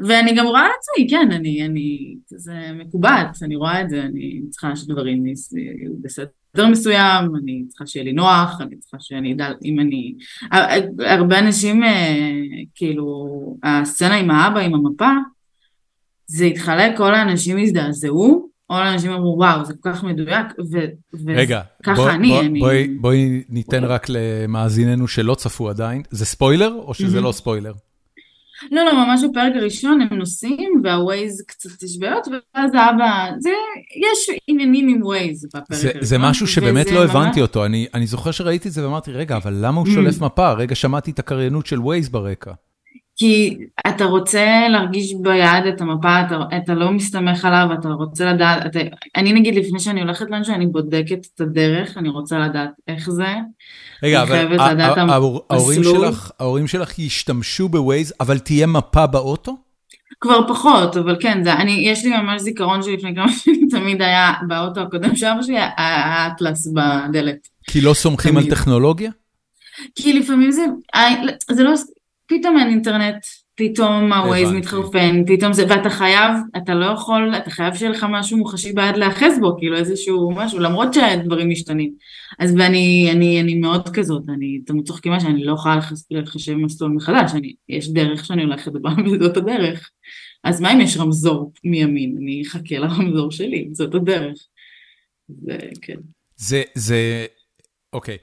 [SPEAKER 2] ואני גם רואה את עצמי, כן, אני, אני כזה מקובעת, אני רואה את זה, אני צריכה שדברים יהיו בסדר מסוים, אני צריכה שיהיה לי נוח, אני צריכה שאני אדע אם אני... הרבה אנשים, אה, כאילו, הסצנה עם האבא, עם המפה, זה התחלק, כל האנשים הזדעזעו, או האנשים אמרו, וואו, זה כל כך מדויק, וככה אני, בוא, אני...
[SPEAKER 1] בואי, בואי ניתן רק למאזיננו שלא צפו עדיין, זה ספוילר או שזה mm-hmm. לא ספוילר?
[SPEAKER 2] לא, לא, ממש בפרק הראשון הם נוסעים, והווייז קצת יש בעיות, ואז האבא, זה, יש עניינים עם ווייז בפרק הראשון.
[SPEAKER 1] זה משהו שבאמת לא הבנתי אותו, אני, אני זוכר שראיתי את זה ואמרתי, רגע, אבל למה הוא שולף מפה? רגע שמעתי את הקריינות של ווייז ברקע.
[SPEAKER 2] כי אתה רוצה להרגיש ביד את המפה, אתה, אתה לא מסתמך עליו, אתה רוצה לדעת, אתה, אני נגיד לפני שאני הולכת לאנשהו, אני בודקת את הדרך, אני רוצה לדעת איך זה.
[SPEAKER 1] רגע, אבל ההורים שלך, ההורים שלך ישתמשו בווייז, אבל תהיה מפה באוטו?
[SPEAKER 2] כבר פחות, אבל כן, זה, אני, יש לי ממש זיכרון שלפני כמה שנים תמיד היה באוטו הקודם של אבא שלי, היה אטלס בדלת.
[SPEAKER 1] כי לא סומכים. על טכנולוגיה?
[SPEAKER 2] כי לפעמים זה, זה לא, פתאום אין אינטרנט, פתאום הווייז מתחרפן, פתאום זה, ואתה חייב, אתה לא יכול, אתה חייב שיהיה לך משהו מוחשי ביד להאחז בו, כאילו איזשהו משהו, למרות שהדברים משתנים. אז ואני אני, אני מאוד כזאת, אני תמיד צוחקים שאני לא יכולה לחשב מסלול מחדש, אני, יש דרך שאני הולכת בה וזאת הדרך. אז מה אם יש רמזור מימין? אני אחכה לרמזור שלי, זאת הדרך. זה, כן.
[SPEAKER 1] זה, זה, אוקיי,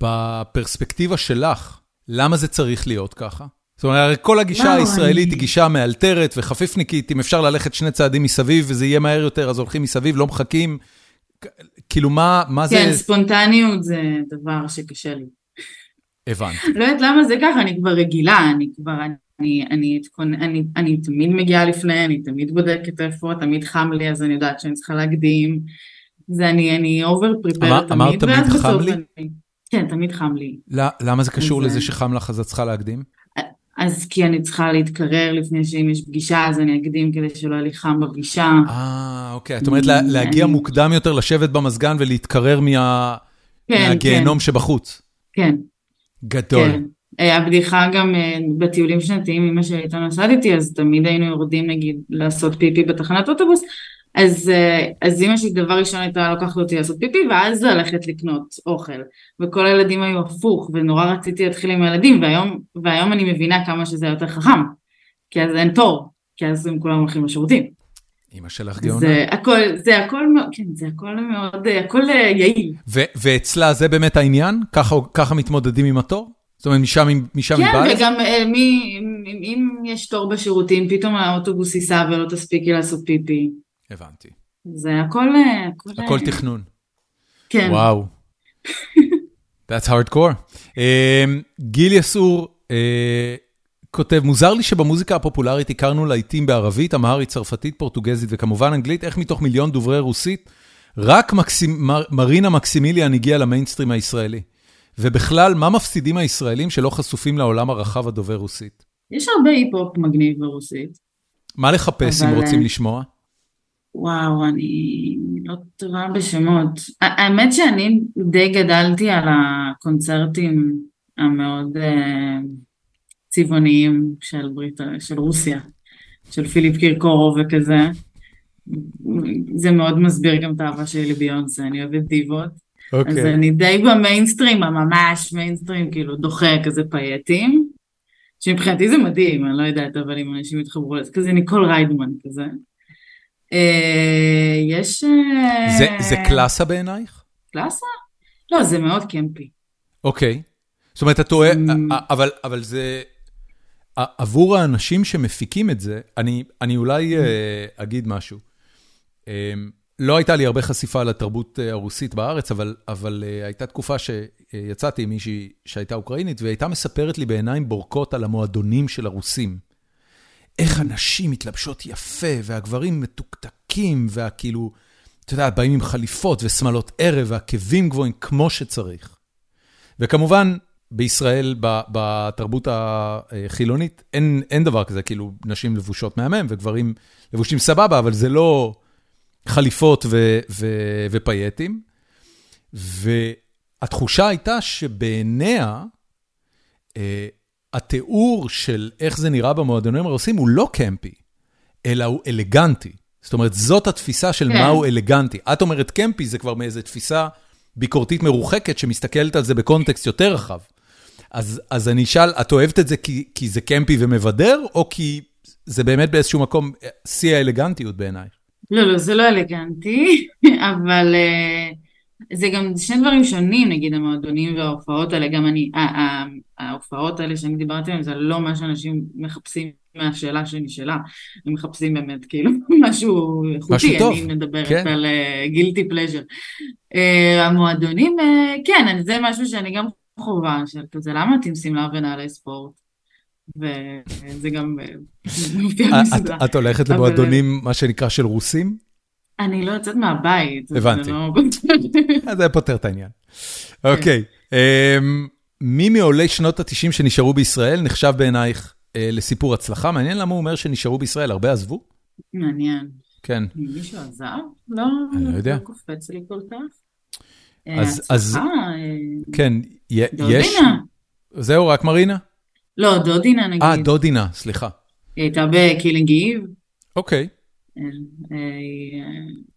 [SPEAKER 1] בפרספקטיבה שלך, למה זה צריך להיות ככה? זאת אומרת, הרי כל הגישה הישראלית היא גישה מאלתרת וחפיפניקית, אם אפשר ללכת שני צעדים מסביב וזה יהיה מהר יותר, אז הולכים מסביב, לא מחכים. כאילו, מה, מה זה...
[SPEAKER 2] כן, ספונטניות זה דבר שקשה לי.
[SPEAKER 1] הבנתי.
[SPEAKER 2] לא יודעת למה זה ככה, אני כבר רגילה, אני כבר, אני, אני, אני, אני, אני תמיד מגיעה לפני, אני תמיד בודקת איפה, תמיד חם לי, אז אני יודעת שאני צריכה להקדים. זה אני, אני over prepare תמיד,
[SPEAKER 1] אמרת תמיד חם לי?
[SPEAKER 2] אני, כן, תמיד חם לי.
[SPEAKER 1] למה זה קשור לזה שחם לך אז את צריכה להקדים?
[SPEAKER 2] אז כי אני צריכה להתקרר לפני שאם יש פגישה, אז אני אקדים כדי שלא יהיה לי חם בפגישה.
[SPEAKER 1] אה, אוקיי. את אומרת להגיע מוקדם יותר, לשבת במזגן ולהתקרר כן, מהגיהנום כן. שבחוץ.
[SPEAKER 2] כן.
[SPEAKER 1] גדול. כן.
[SPEAKER 2] אה, הבדיחה גם אה, בטיולים שנתיים, אמא שלי הייתה נוסעת איתי, אז תמיד היינו יורדים נגיד לעשות פיפי בתחנת אוטובוס, אז, אה, אז אמא שלי דבר ראשון הייתה לקחת אותי לעשות פיפי ואז ללכת לקנות אוכל וכל הילדים היו הפוך ונורא רציתי להתחיל עם הילדים והיום, והיום אני מבינה כמה שזה יותר חכם כי אז אין תור כי אז הם כולם הולכים לשירותים.
[SPEAKER 1] אמא שלך גאונה.
[SPEAKER 2] זה הכל, זה הכל, כן, זה הכל מאוד, הכל אה, יעיל.
[SPEAKER 1] ו- ואצלה זה באמת העניין? ככה, ככה מתמודדים עם התור? זאת אומרת, משם, משם
[SPEAKER 2] כן, היא באה? כן, וגם אה, מי, אם יש תור בשירותים, פתאום האוטובוס ייסע ולא תספיקי לעשות פיפי.
[SPEAKER 1] הבנתי.
[SPEAKER 2] זה הכל...
[SPEAKER 1] הכל, הכל תכנון.
[SPEAKER 2] כן.
[SPEAKER 1] וואו. That's hardcore. Uh, גיל יסור uh, כותב, מוזר לי שבמוזיקה הפופולרית הכרנו להיטים בערבית, אמהרית, צרפתית, פורטוגזית וכמובן אנגלית, איך מתוך מיליון דוברי רוסית, רק מקסימ, מר, מרינה מקסימיליאן הגיעה למיינסטרים הישראלי. ובכלל, מה מפסידים הישראלים שלא חשופים לעולם הרחב הדובר רוסית?
[SPEAKER 2] יש הרבה היפ-הופ מגניב ברוסית.
[SPEAKER 1] מה לחפש אבל... אם רוצים לשמוע?
[SPEAKER 2] וואו, אני לא טובה בשמות. האמת שאני די גדלתי על הקונצרטים המאוד uh, צבעוניים של, ברית, של רוסיה, של פיליפ קירקורוב וכזה. זה מאוד מסביר גם את האהבה שלי לביונסה, אני אוהבת דיבות. Okay. אז
[SPEAKER 1] אוקיי.
[SPEAKER 2] אני די במיינסטרים, הממש מיינסטרים, כאילו דוחה כזה פייטים. שמבחינתי זה מדהים, אני לא יודעת, אבל אם אנשים יתחברו לזה, כזה ניקול ריידמן כזה. אה, יש... אה,
[SPEAKER 1] זה, זה קלאסה בעינייך?
[SPEAKER 2] קלאסה? לא, זה מאוד קמפי.
[SPEAKER 1] אוקיי. זאת אומרת, את אוהב,
[SPEAKER 2] Mm.
[SPEAKER 1] אבל, אבל זה... עבור האנשים שמפיקים את זה, אני, אני אולי אה, אגיד משהו. אה, לא הייתה לי הרבה חשיפה לתרבות אה, הרוסית בארץ, אבל, אבל אה, הייתה תקופה שיצאתי עם מישהי שהייתה אוקראינית, והיא הייתה מספרת לי בעיניים בורקות על המועדונים של הרוסים. איך הנשים מתלבשות יפה, והגברים מתוקתקים, והכאילו, אתה יודע, באים עם חליפות ושמלות ערב, ועקבים גבוהים כמו שצריך. וכמובן, בישראל, בתרבות החילונית, אין, אין דבר כזה, כאילו, נשים לבושות מהמם וגברים לבושים סבבה, אבל זה לא חליפות ו- ו- ופייטים. והתחושה הייתה שבעיניה, אה, התיאור של איך זה נראה במועדונים הרוסים הוא לא קמפי, אלא הוא אלגנטי. זאת אומרת, זאת התפיסה של
[SPEAKER 2] כן.
[SPEAKER 1] מהו אלגנטי. את אומרת קמפי, זה כבר מאיזו תפיסה ביקורתית מרוחקת שמסתכלת על זה בקונטקסט יותר רחב. אז, אז אני אשאל, את אוהבת את זה כי, כי זה קמפי ומבדר, או כי זה באמת באיזשהו מקום אה, שיא האלגנטיות בעיניי?
[SPEAKER 2] לא, לא, זה לא אלגנטי, אבל אה, זה גם שני דברים שונים, נגיד המועדונים וההופעות האלה, גם אני, ההופעות האלה שאני דיברתי עליהן, זה לא מה שאנשים מחפשים מהשאלה שנשאלה, הם מחפשים באמת כאילו משהו איכותי, אני מדברת
[SPEAKER 1] כן.
[SPEAKER 2] על גילטי פלז'ר. המועדונים, אה, כן, זה משהו שאני גם חובה, של כזה, למה אתם שמלה ונעלי ספורט? וזה גם אה, מופיע
[SPEAKER 1] את,
[SPEAKER 2] בסדרה.
[SPEAKER 1] את הולכת למועדונים, מה שנקרא, של רוסים?
[SPEAKER 2] אני לא יוצאת מהבית. אז
[SPEAKER 1] הבנתי.
[SPEAKER 2] לא-
[SPEAKER 1] אז זה פותר את העניין. אוקיי, אמ, מי מעולי שנות ה-90 שנשארו בישראל נחשב בעינייך אה, לסיפור הצלחה? מעניין למה הוא אומר שנשארו בישראל, הרבה עזבו?
[SPEAKER 2] מעניין.
[SPEAKER 1] כן.
[SPEAKER 2] מישהו עזב? לא,
[SPEAKER 1] אני לא יודע.
[SPEAKER 2] לא קופץ לי כל כך.
[SPEAKER 1] אז-
[SPEAKER 2] אה,
[SPEAKER 1] אז-
[SPEAKER 2] הצלחה, אה,
[SPEAKER 1] כן, יש...
[SPEAKER 2] דודינה.
[SPEAKER 1] זהו, רק מרינה?
[SPEAKER 2] לא, דודינה נגיד.
[SPEAKER 1] אה, דודינה, סליחה.
[SPEAKER 2] היא הייתה בקילינג איב.
[SPEAKER 1] אוקיי.
[SPEAKER 2] אה, אה,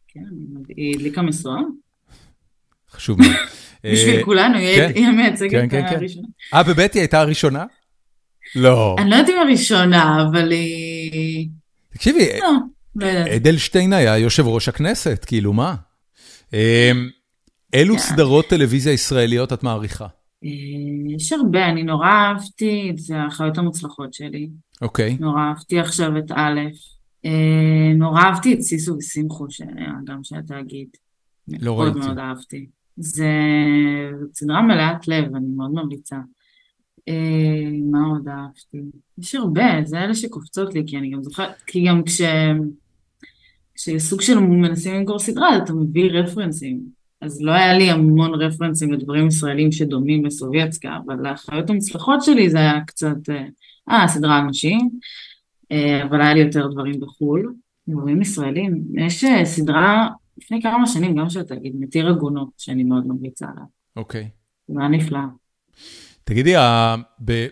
[SPEAKER 2] כן, היא הדליקה משואה.
[SPEAKER 1] חשוב מאוד.
[SPEAKER 2] בשביל
[SPEAKER 1] אה,
[SPEAKER 2] כולנו, היא
[SPEAKER 1] כן.
[SPEAKER 2] המייצגת
[SPEAKER 1] כן, כן, כן.
[SPEAKER 2] הראשונה.
[SPEAKER 1] אה, באמת היא הייתה הראשונה? לא.
[SPEAKER 2] אני לא יודעת אם הראשונה, אבל היא...
[SPEAKER 1] תקשיבי,
[SPEAKER 2] לא, לא.
[SPEAKER 1] אדלשטיין היה יושב ראש הכנסת, כאילו, מה? אילו
[SPEAKER 2] כן.
[SPEAKER 1] סדרות טלוויזיה ישראליות את מעריכה?
[SPEAKER 2] אה, יש הרבה, אני נורא אהבתי, זה החיות המוצלחות שלי.
[SPEAKER 1] אוקיי.
[SPEAKER 2] נורא אהבתי עכשיו את א', אה, נורא אהבתי את סיסו ושמחו, שהיה גם של התאגיד.
[SPEAKER 1] לא
[SPEAKER 2] מאוד
[SPEAKER 1] ראיתי.
[SPEAKER 2] מאוד אהבתי. זה סדרה מלאת לב, אני מאוד ממליצה. אה, מה עוד אהבתי? יש הרבה, זה אלה שקופצות לי, כי אני גם זוכרת, כי גם כש... כשסוג של מנסים למכור סדרה, אתה מביא רפרנסים. אז לא היה לי המון רפרנסים לדברים ישראלים שדומים לסובייצקה, אבל החיות המוצלחות שלי זה היה קצת, אה, אה, סדרה על נשים, אה, אבל היה לי יותר דברים בחו"ל. דברים ישראלים. יש אה, סדרה לפני כמה שנים, גם של התאגיד, מתיר עגונות, שאני מאוד ממליצה עליו.
[SPEAKER 1] אוקיי.
[SPEAKER 2] זה היה נפלא.
[SPEAKER 1] תגידי,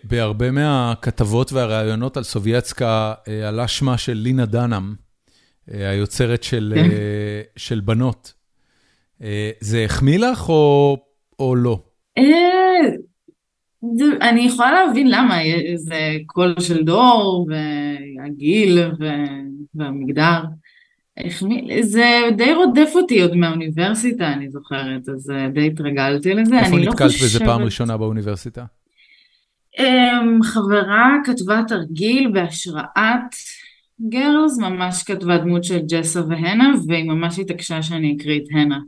[SPEAKER 1] בהרבה מהכתבות והראיונות על סובייצקה אה, עלה שמה של לינה דנאם, אה, היוצרת של,
[SPEAKER 2] כן.
[SPEAKER 1] אה, של בנות. אה, זה החמיא לך או, או לא?
[SPEAKER 2] אה, אני יכולה להבין למה, זה קול של דור, והגיל, והמגדר. זה די רודף אותי עוד מהאוניברסיטה, אני זוכרת, אז אה, די התרגלתי לזה.
[SPEAKER 1] איפה
[SPEAKER 2] לא
[SPEAKER 1] נתקלת בזה פעם ראשונה באוניברסיטה?
[SPEAKER 2] אמ, חברה כתבה תרגיל בהשראת גרלס, ממש כתבה דמות של ג'סה והנה, והיא ממש התעקשה שאני אקריא את הנה.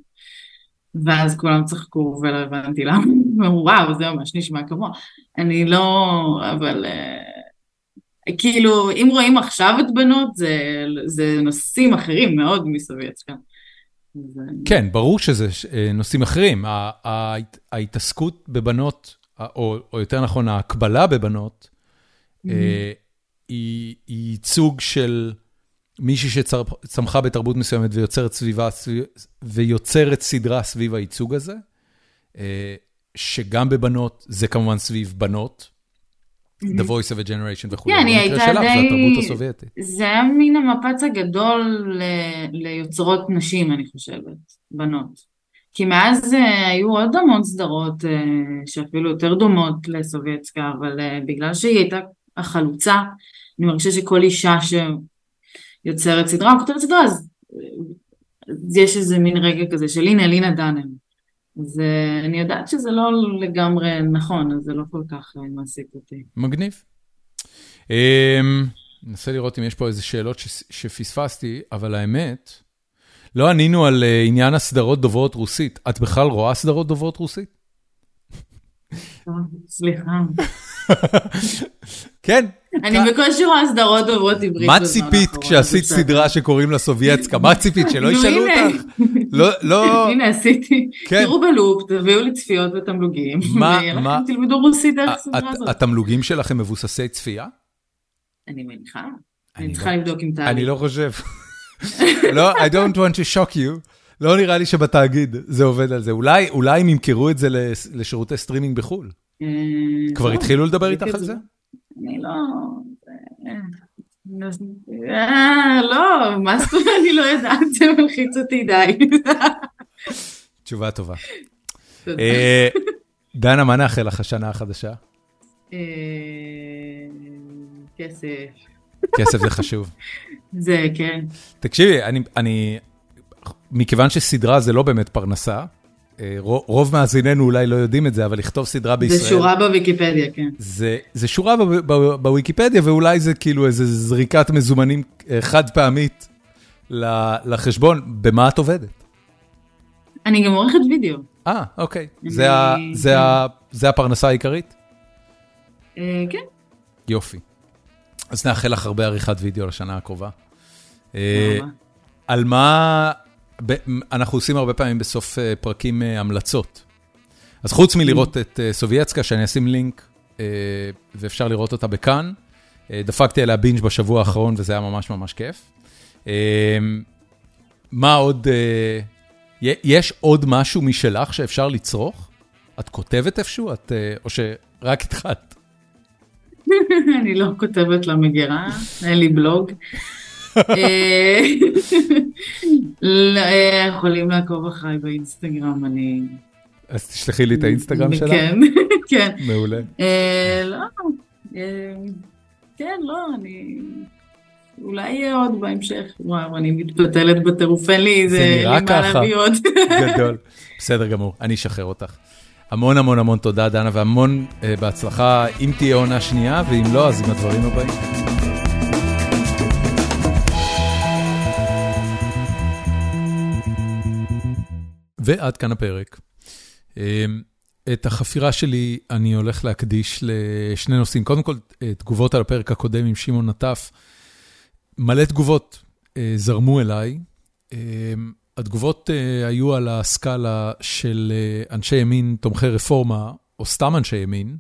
[SPEAKER 2] ואז כולם צחקו ולא הבנתי למה, וואו זה ממש נשמע כמוה. אני לא, אבל אה, כאילו אם רואים עכשיו את בנות זה, זה נושאים אחרים מאוד מסובייצקה. אה,
[SPEAKER 1] כן, ברור שזה אה, נושאים אחרים. ההתעסקות בבנות, או, או יותר נכון, ההקבלה בבנות, אה, היא היא ייצוג של מישהי שצמחה בתרבות מסוימת ויוצרת סביבה, סביב- ויוצרת סדרה סביב הייצוג הזה, שגם בבנות, זה כמובן סביב בנות, The Voice of a Generation וכו'.
[SPEAKER 2] כן, היא הייתה די...
[SPEAKER 1] זה התרבות הסובייטית.
[SPEAKER 2] זה היה מין המפץ הגדול ל- ליוצרות נשים, אני חושבת, בנות. כי מאז אה, היו עוד המון סדרות אה, שאפילו יותר דומות לסובייצקה, אבל אה, בגלל שהיא הייתה החלוצה, אני מרגישה שכל אישה שיוצרת סדרה או כותבת סדרה, אז יש איזה מין רגע כזה של הנה, לינה דנם. ואני יודעת שזה לא לגמרי נכון, אז זה לא כל כך אה, מעסיק אותי.
[SPEAKER 1] מגניב. אמ, ננסה לראות אם יש פה איזה שאלות ש- שפספסתי, אבל האמת, לא ענינו על אה, עניין הסדרות דוברות רוסית. את בכלל רואה סדרות דוברות רוסית?
[SPEAKER 2] טוב, סליחה.
[SPEAKER 1] כן.
[SPEAKER 2] אני בקושי רואה סדרות דוברות עברית.
[SPEAKER 1] מה ציפית כשעשית. סדרה שקוראים לה סובייצקה? מה ציפית, שלא ישאלו. אותך? לא, לא...
[SPEAKER 2] הנה עשיתי,
[SPEAKER 1] כן.
[SPEAKER 2] תראו בלופ, תביאו לי צפיות ותמלוגים,
[SPEAKER 1] מה- מה-
[SPEAKER 2] תלמדו רוסית דרך הסדרה הזאת.
[SPEAKER 1] התמלוגים שלכם מבוססי צפייה?
[SPEAKER 2] אני מניחה,
[SPEAKER 1] אני לא-
[SPEAKER 2] צריכה לבדוק עם טלי.
[SPEAKER 1] אני לא חושב. לא, I don't want to shock you. לא נראה לי שבתאגיד זה עובד על זה. אולי, אולי הם ימכרו את זה לשירותי סטרימינג בחו"ל.
[SPEAKER 2] אה,
[SPEAKER 1] כבר התחילו לדבר איתך על זה?
[SPEAKER 2] אני לא... אה, אה, לא, מה זאת אומרת, אני לא יודעת, זה מלחיץ אותי די.
[SPEAKER 1] תשובה טובה. אה, דנה, מה נאחל לך השנה החדשה?
[SPEAKER 2] אה, כסף.
[SPEAKER 1] כסף זה חשוב.
[SPEAKER 2] זה כן.
[SPEAKER 1] תקשיבי, אני, אני, מכיוון שסדרה זה לא באמת פרנסה, רוב מאזיננו אולי לא יודעים את זה, אבל לכתוב סדרה בישראל...
[SPEAKER 2] זה שורה בוויקיפדיה, כן.
[SPEAKER 1] זה, זה שורה בוויקיפדיה, ואולי זה כאילו איזה זריקת מזומנים אה, חד פעמית לחשבון. במה את עובדת?
[SPEAKER 2] אני גם עורכת וידאו.
[SPEAKER 1] אה, אוקיי. זה, ה,
[SPEAKER 2] אני-
[SPEAKER 1] זה, ה, זה הפרנסה העיקרית?
[SPEAKER 2] אה, כן.
[SPEAKER 1] יופי. אז נאחל לך הרבה עריכת וידאו לשנה הקרובה. אה. על מה, אנחנו עושים הרבה פעמים בסוף אה, פרקים אה, המלצות. אז חוץ מלראות את אה, סובייצקה, שאני אשים לינק, ואפשר לראות אותה בכאן, דפקתי עליה בינג' בשבוע האחרון, וזה היה ממש ממש כיף. מה עוד, יש עוד משהו משלך שאפשר לצרוך? את כותבת איפשהו? את, או שרק התחלת?
[SPEAKER 2] אני לא כותבת למגירה, אין לי בלוג. אה, לא, אה, יכולים לעקוב אחריי באינסטגרם, אני...
[SPEAKER 1] אז תשלחי לי את האינסטגרם שלך.
[SPEAKER 2] כן, כן.
[SPEAKER 1] מעולה.
[SPEAKER 2] אה, לא, כן, לא, אני... אולי יהיה עוד בהמשך. וואו, אני מתפתלת בטירוף, אין לי,
[SPEAKER 1] זה
[SPEAKER 2] זה אין
[SPEAKER 1] נראה ככה. גדול. בסדר גמור, אני אשחרר אותך. המון המון המון תודה, דנה, והמון uh, בהצלחה, אם תהיה עונה שנייה, ואם לא, אז עם הדברים הבאים. ועד כאן הפרק. אה, את החפירה שלי אני הולך להקדיש לשני נושאים. קודם כל, אה, תגובות על הפרק הקודם עם שמעון נטף. מלא תגובות אה, זרמו אליי. אה, התגובות uh, היו על הסקאלה של אנשי ימין תומכי רפורמה, או סתם אנשי ימין,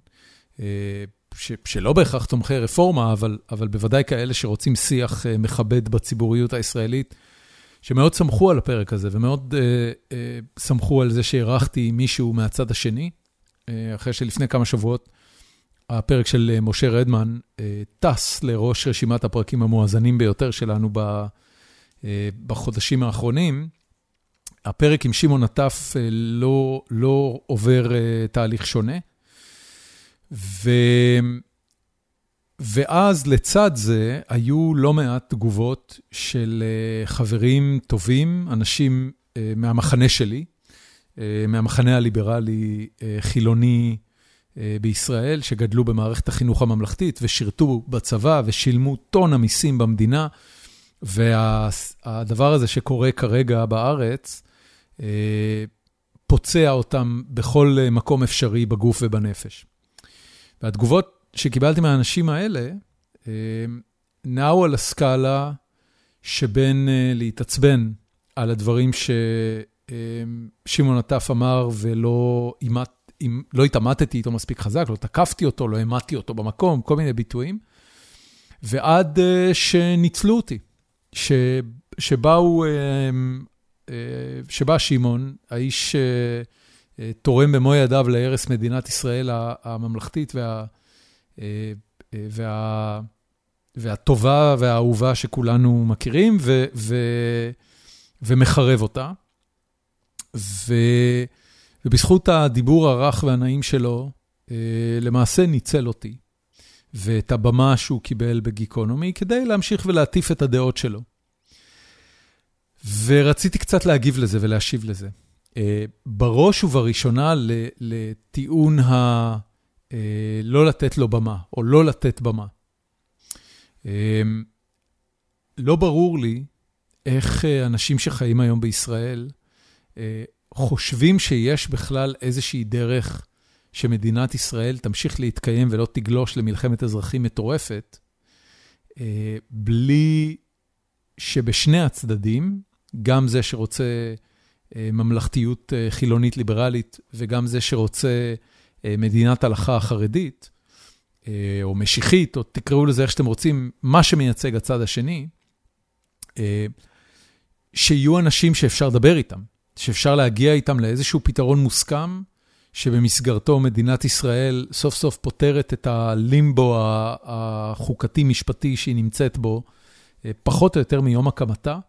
[SPEAKER 1] ש, שלא בהכרח תומכי רפורמה, אבל, אבל בוודאי כאלה שרוצים שיח מכבד בציבוריות הישראלית, שמאוד שמחו על הפרק הזה, ומאוד uh, uh, שמחו על זה שהערכתי מישהו מהצד השני, uh, אחרי שלפני כמה שבועות הפרק של משה רדמן טס לראש רשימת הפרקים המואזנים ביותר שלנו ב... בחודשים האחרונים, הפרק עם שמעון נטף לא, לא עובר תהליך שונה. ו... ואז לצד זה היו לא מעט תגובות של חברים טובים, אנשים מהמחנה שלי, מהמחנה הליברלי חילוני בישראל, שגדלו במערכת החינוך הממלכתית ושירתו בצבא ושילמו טון המיסים במדינה. והדבר הזה שקורה כרגע בארץ, פוצע אותם בכל מקום אפשרי בגוף ובנפש. והתגובות שקיבלתי מהאנשים האלה, נעו על הסקאלה שבין להתעצבן על הדברים ששמעון עטף אמר ולא אימת, לא התעמתתי איתו מספיק חזק, לא תקפתי אותו, לא העמדתי אותו במקום, כל מיני ביטויים, ועד שניצלו אותי. ש, שבאו, שבא שמעון, האיש תורם במו ידיו להרס מדינת ישראל הממלכתית וה, והטובה והאהובה שכולנו מכירים, ו, ו, ומחרב אותה. ו, ובזכות הדיבור הרך והנעים שלו, למעשה ניצל אותי. ואת הבמה שהוא קיבל בגיקונומי, כדי להמשיך ולהטיף את הדעות שלו. ורציתי קצת להגיב לזה ולהשיב לזה. בראש ובראשונה לטיעון ה... לא לתת לו במה, או לא לתת במה. לא ברור לי איך אנשים שחיים היום בישראל חושבים שיש בכלל איזושהי דרך שמדינת ישראל תמשיך להתקיים ולא תגלוש למלחמת אזרחים מטורפת, בלי שבשני הצדדים, גם זה שרוצה ממלכתיות חילונית ליברלית וגם זה שרוצה מדינת הלכה חרדית, או משיחית, או תקראו לזה איך שאתם רוצים, מה שמייצג הצד השני, שיהיו אנשים שאפשר לדבר איתם, שאפשר להגיע איתם לאיזשהו פתרון מוסכם, שבמסגרתו מדינת ישראל סוף סוף פותרת את הלימבו החוקתי-משפטי שהיא נמצאת בו, פחות או יותר מיום הקמתה,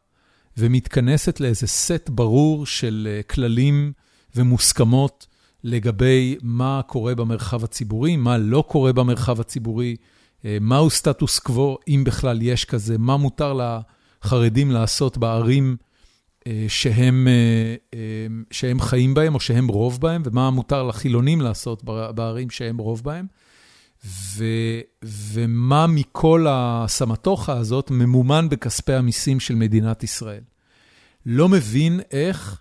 [SPEAKER 1] ומתכנסת לאיזה סט ברור של כללים ומוסכמות לגבי מה קורה במרחב הציבורי, מה לא קורה במרחב הציבורי, מהו סטטוס קוו, אם בכלל יש כזה, מה מותר לחרדים לעשות בערים שהם, שהם חיים בהם או שהם רוב בהם, ומה מותר לחילונים לעשות בערים שהם רוב בהם, ו, ומה מכל הסמטוחה הזאת ממומן בכספי המיסים של מדינת ישראל. לא מבין איך,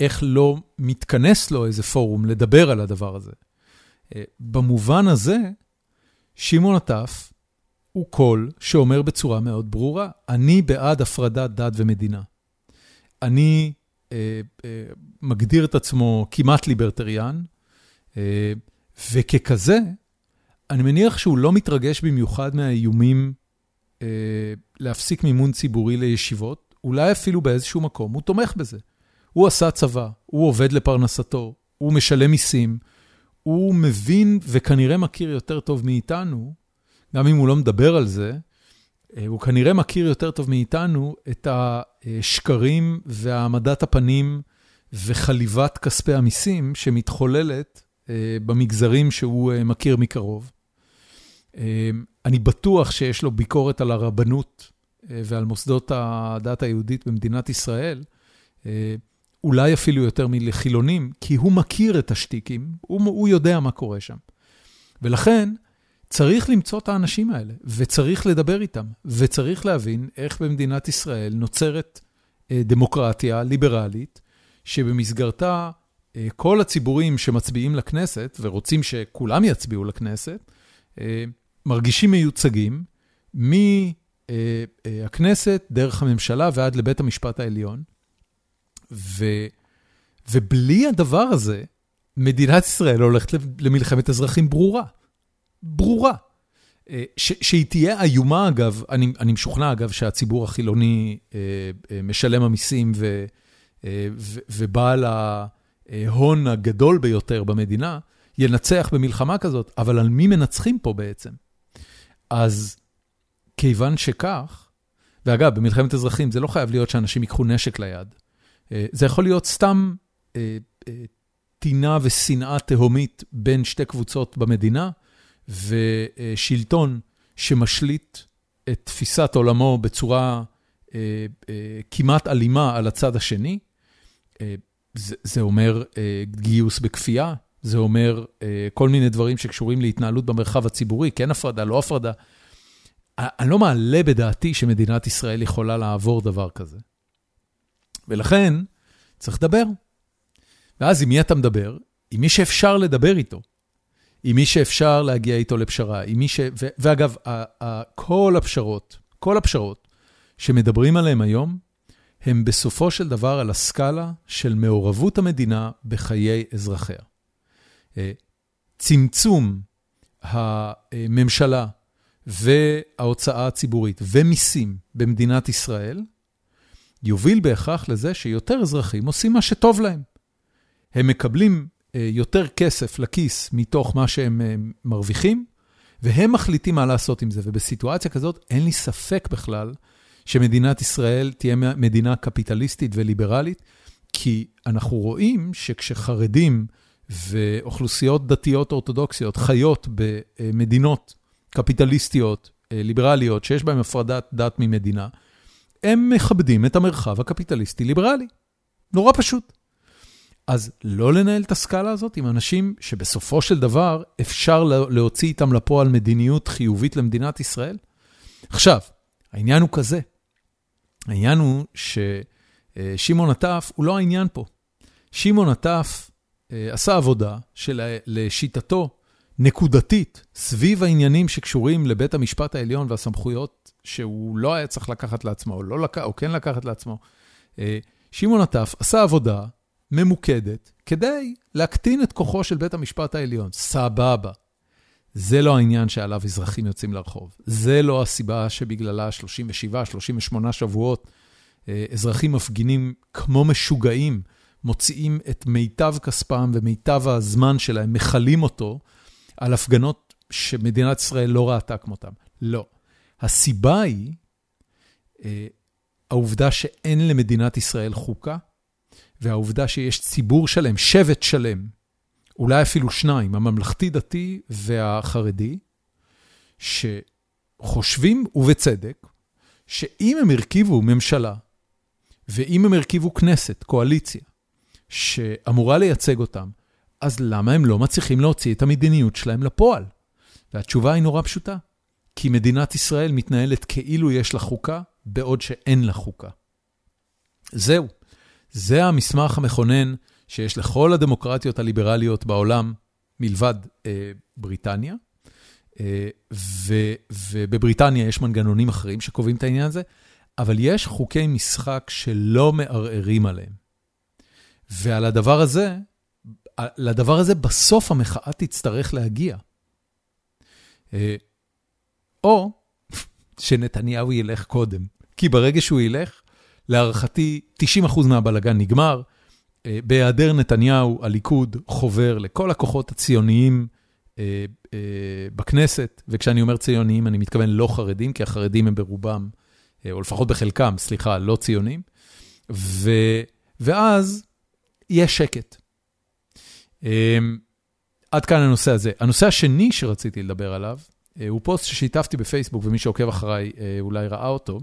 [SPEAKER 1] איך לא מתכנס לו איזה פורום לדבר על הדבר הזה. במובן הזה, שמעון עטף הוא קול שאומר בצורה מאוד ברורה, אני בעד הפרדת דת ומדינה. אני אה, אה, מגדיר את עצמו כמעט ליברטריאן, אה, וככזה, אני מניח שהוא לא מתרגש במיוחד מהאיומים אה, להפסיק מימון ציבורי לישיבות, אולי אפילו באיזשהו מקום, הוא תומך בזה. הוא עשה צבא, הוא עובד לפרנסתו, הוא משלם מיסים, הוא מבין וכנראה מכיר יותר טוב מאיתנו, גם אם הוא לא מדבר על זה, הוא כנראה מכיר יותר טוב מאיתנו את השקרים והעמדת הפנים וחליבת כספי המיסים שמתחוללת במגזרים שהוא מכיר מקרוב. אני בטוח שיש לו ביקורת על הרבנות ועל מוסדות הדת היהודית במדינת ישראל, אולי אפילו יותר מלחילונים, כי הוא מכיר את השטיקים, הוא, הוא יודע מה קורה שם. ולכן, צריך למצוא את האנשים האלה, וצריך לדבר איתם, וצריך להבין איך במדינת ישראל נוצרת דמוקרטיה ליברלית, שבמסגרתה כל הציבורים שמצביעים לכנסת, ורוצים שכולם יצביעו לכנסת, מרגישים מיוצגים מהכנסת, דרך הממשלה ועד לבית המשפט העליון. ו, ובלי הדבר הזה, מדינת ישראל הולכת למלחמת אזרחים ברורה. ברורה. ש, שהיא תהיה איומה, אגב, אני, אני משוכנע, אגב, שהציבור החילוני אה, אה, משלם המיסים ו, אה, ו, ובעל ההון הגדול ביותר במדינה, ינצח במלחמה כזאת, אבל על מי מנצחים פה בעצם? אז כיוון שכך, ואגב, במלחמת אזרחים זה לא חייב להיות שאנשים ייקחו נשק ליד. זה יכול להיות סתם טינה ושנאה תהומית בין שתי קבוצות במדינה, ושלטון שמשליט את תפיסת עולמו בצורה כמעט אלימה על הצד השני, זה אומר גיוס בכפייה, זה אומר כל מיני דברים שקשורים להתנהלות במרחב הציבורי, כן הפרדה, לא הפרדה. אני לא מעלה בדעתי שמדינת ישראל יכולה לעבור דבר כזה. ולכן, צריך לדבר. ואז עם מי אתה מדבר? עם מי שאפשר לדבר איתו. עם מי שאפשר להגיע איתו לפשרה. עם מי ש... ו... ואגב, כל הפשרות, כל הפשרות שמדברים עליהן היום, הם בסופו של דבר על הסקאלה של מעורבות המדינה בחיי אזרחיה. צמצום הממשלה וההוצאה הציבורית ומיסים במדינת ישראל, יוביל בהכרח לזה שיותר אזרחים עושים מה שטוב להם. הם מקבלים יותר כסף לכיס מתוך מה שהם מרוויחים, והם מחליטים מה לעשות עם זה. ובסיטואציה כזאת, אין לי ספק בכלל שמדינת ישראל תהיה מדינה קפיטליסטית וליברלית, כי אנחנו רואים שכשחרדים ואוכלוסיות דתיות אורתודוקסיות חיות במדינות קפיטליסטיות, ליברליות, שיש בהן הפרדת דת ממדינה, הם מכבדים את המרחב הקפיטליסטי-ליברלי. נורא פשוט. אז לא לנהל את הסקאלה הזאת עם אנשים שבסופו של דבר אפשר להוציא איתם לפועל מדיניות חיובית למדינת ישראל? עכשיו, העניין הוא כזה, העניין הוא ששמעון עטף הוא לא העניין פה. שמעון עטף עשה עבודה שלשיטתו נקודתית סביב העניינים שקשורים לבית המשפט העליון והסמכויות שהוא לא היה צריך לקחת לעצמו, או, לא לק... או כן לקחת לעצמו. שמעון עטף עשה עבודה ממוקדת כדי להקטין את כוחו של בית המשפט העליון. סבבה. זה לא העניין שעליו אזרחים יוצאים לרחוב. זה לא הסיבה שבגללה 37, 38 שבועות אזרחים מפגינים כמו משוגעים, מוציאים את מיטב כספם ומיטב הזמן שלהם, מכלים אותו על הפגנות שמדינת ישראל לא ראתה כמותם. לא. הסיבה היא העובדה שאין למדינת ישראל חוקה, והעובדה שיש ציבור שלם, שבט שלם, אולי אפילו שניים, הממלכתי-דתי והחרדי, שחושבים, ובצדק, שאם הם הרכיבו ממשלה, ואם הם הרכיבו כנסת, קואליציה, שאמורה לייצג אותם, אז למה הם לא מצליחים להוציא את המדיניות שלהם לפועל? והתשובה היא נורא פשוטה, כי מדינת ישראל מתנהלת כאילו יש לה חוקה, בעוד שאין לה חוקה. זהו. זה המסמך המכונן שיש לכל הדמוקרטיות הליברליות בעולם, מלבד אה, בריטניה. אה, ו, ובבריטניה יש מנגנונים אחרים שקובעים את העניין הזה, אבל יש חוקי משחק שלא מערערים עליהם. ועל הדבר הזה, לדבר הזה בסוף המחאה תצטרך להגיע. אה, או שנתניהו ילך קודם, כי ברגע שהוא ילך, להערכתי, 90% מהבלגן נגמר. אה, בהיעדר נתניהו, הליכוד חובר לכל הכוחות הציוניים אה, בכנסת, וכשאני אומר ציוניים, אני מתכוון לא חרדים, כי החרדים הם ברובם, או לפחות בחלקם, סליחה, לא ציונים. ו... ואז יש שקט. עד כאן הנושא הזה. הנושא השני שרציתי לדבר עליו, הוא פוסט ששיתפתי בפייסבוק, ומי שעוקב אחריי אולי ראה אותו.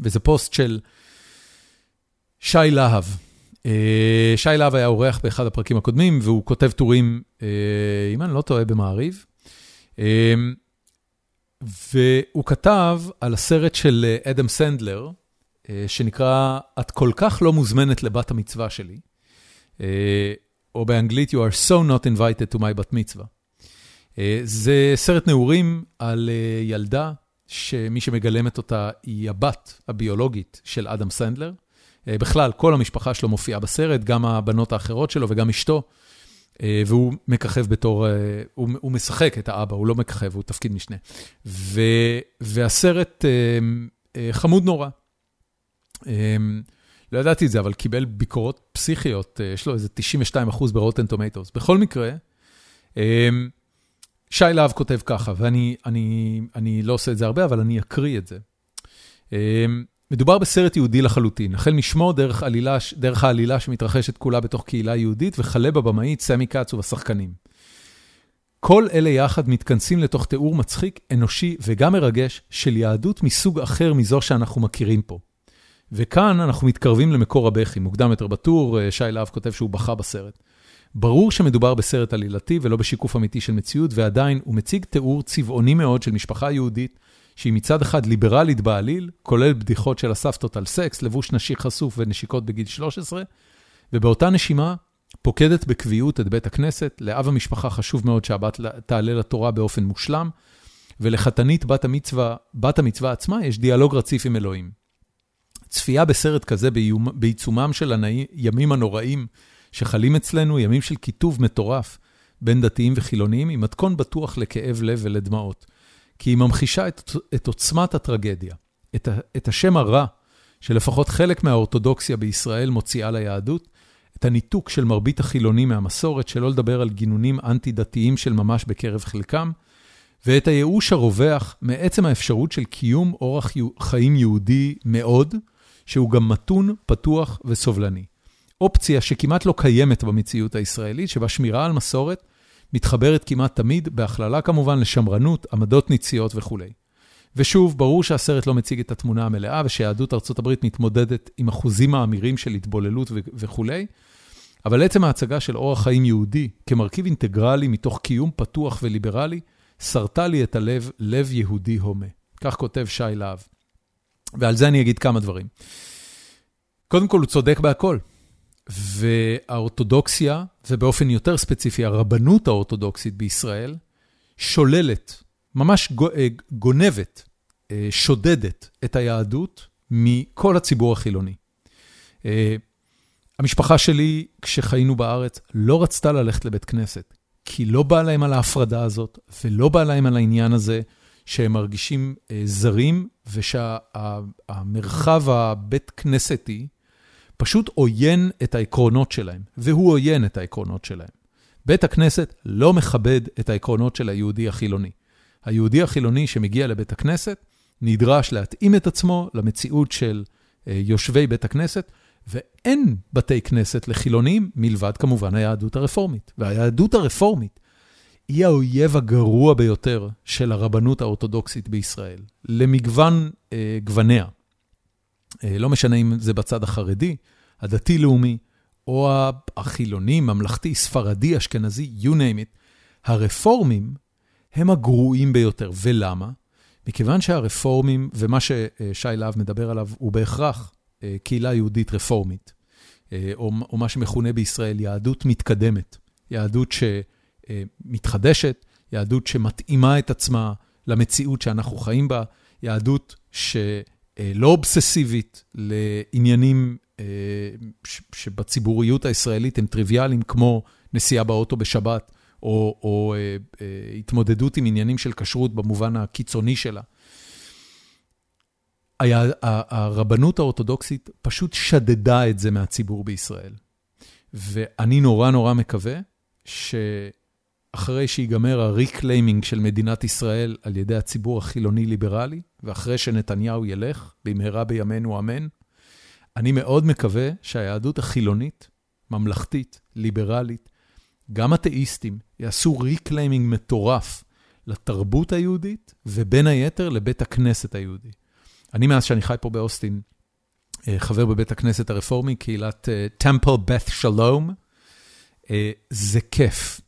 [SPEAKER 1] וזה פוסט של שי להב. אה, שי להב היה אורח באחד הפרקים הקודמים, והוא כותב טורים, אה, אם אני לא טועה, במעריב. אה, והוא כתב על הסרט של אדם סנדלר, שנקרא "את כל כך לא מוזמנת לבת המצווה שלי", או באנגלית You are so not invited to my בת מצווה. זה סרט נעורים על ילדה שמי שמגלמת אותה היא הבת הביולוגית של אדם סנדלר. אה, בכלל, כל המשפחה שלו מופיעה בסרט, גם הבנות האחרות שלו וגם אשתו, אה, והוא מככב בתור, אה, הוא, הוא משחק את האבא, הוא לא מככב, הוא תפקיד משנה. ו, והסרט חמוד נורא. לא ידעתי את זה, אבל קיבל ביקורות פסיכיות, יש לו איזה 92 אחוז ברוטן טומטוס. בכל מקרה, שי להב כותב ככה, ואני אני, אני לא עושה את זה הרבה, אבל אני אקריא את זה. אמ, מדובר בסרט יהודי לחלוטין, החל משמו דרך, עלילה, דרך העלילה שמתרחשת כולה בתוך קהילה יהודית, וכלה בבמאית סמי כץ ובשחקנים. כל אלה יחד מתכנסים לתוך תיאור מצחיק, אנושי וגם מרגש של יהדות מסוג אחר מזו שאנחנו מכירים פה. וכאן אנחנו מתקרבים למקור הבכי. מוקדם יותר בטור, אה, שי להב כותב שהוא בכה בסרט. ברור שמדובר בסרט עלילתי ולא בשיקוף אמיתי של מציאות, ועדיין הוא מציג תיאור צבעוני מאוד של משפחה יהודית, שהיא מצד אחד ליברלית בעליל, כולל בדיחות של הסבתות על סקס, לבוש נשי חשוף ונשיקות בגיל 13, ובאותה נשימה פוקדת בקביעות את בית הכנסת, לאב המשפחה חשוב מאוד שהבת תעלה לתורה באופן מושלם, ולחתנית בת המצווה, בת המצווה עצמה יש דיאלוג רציף עם אלוהים. צפייה בסרט כזה בעיצומם של הימים הנוראים שחלים אצלנו ימים של קיטוב מטורף בין דתיים וחילונים, עם מתכון בטוח לכאב לב ולדמעות. כי היא ממחישה את, את עוצמת הטרגדיה, את, את השם הרע שלפחות חלק מהאורתודוקסיה בישראל מוציאה ליהדות, את הניתוק של מרבית החילונים מהמסורת, שלא לדבר על גינונים אנטי-דתיים של ממש בקרב חלקם, ואת הייאוש הרווח מעצם האפשרות של קיום אורח חיים יהודי מאוד, שהוא גם מתון, פתוח וסובלני. אופציה שכמעט לא קיימת במציאות הישראלית, שבה שמירה על מסורת מתחברת כמעט תמיד, בהכללה כמובן לשמרנות, עמדות ניציות וכולי. ושוב, ברור שהסרט לא מציג את התמונה המלאה, ושיהדות ארצות הברית מתמודדת עם אחוזים האמירים של התבוללות וכולי, אבל עצם ההצגה של אורח חיים יהודי כמרכיב אינטגרלי מתוך קיום פתוח וליברלי, שרתה לי את הלב, לב יהודי הומה. כך כותב שי להב. ועל זה אני אגיד כמה דברים. קודם כל, הוא צודק בהכל. והאורתודוקסיה, ובאופן יותר ספציפי, הרבנות האורתודוקסית בישראל, שוללת, ממש אה, גונבת, אה, שודדת את היהדות מכל הציבור החילוני. אה, המשפחה שלי, כשחיינו בארץ, לא רצתה ללכת לבית כנסת, כי לא בא להם על ההפרדה הזאת, ולא בא להם על העניין הזה שהם מרגישים זרים, ושהמרחב הבית כנסתי, פשוט עוין את העקרונות שלהם, והוא עוין את העקרונות שלהם. בית הכנסת לא מכבד את העקרונות של היהודי החילוני. היהודי החילוני שמגיע לבית הכנסת נדרש להתאים את עצמו למציאות של אה, יושבי בית הכנסת, ואין בתי כנסת לחילונים מלבד כמובן היהדות הרפורמית. והיהדות הרפורמית היא האויב הגרוע ביותר של הרבנות האורתודוקסית בישראל, למגוון אה, גווניה. אה, לא משנה אם זה בצד החרדי, הדתי-לאומי, או החילוני, ממלכתי, ספרדי, אשכנזי, you name it, הרפורמים הם הגרועים ביותר. ולמה? מכיוון שהרפורמים, ומה ששי להב מדבר עליו, הוא בהכרח אה, קהילה יהודית רפורמית, אה, או, או מה שמכונה בישראל יהדות מתקדמת, יהדות שמתחדשת, יהדות שמתאימה את עצמה למציאות שאנחנו חיים בה, יהדות שלא אובססיבית לעניינים אה, שבציבוריות הישראלית הם טריוויאליים, כמו נסיעה באוטו בשבת, או, או אה, אה, התמודדות עם עניינים של כשרות במובן הקיצוני שלה. היה, הרבנות האורתודוקסית פשוט שדדה את זה מהציבור בישראל. ואני נורא נורא מקווה שאחרי שיגמר ה reclaiming של מדינת ישראל על ידי הציבור החילוני-ליברלי, ואחרי שנתניהו ילך, במהרה בימינו אמן, אני מאוד מקווה שהיהדות החילונית, ממלכתית, ליברלית, גם אתאיסטים, יעשו reclaiming מטורף לתרבות היהודית, ובין היתר לבית הכנסת היהודי. אני, מאז שאני חי פה באוסטין, אה, חבר בבית הכנסת הרפורמי, קהילת טמפל בית שלום, זה כיף.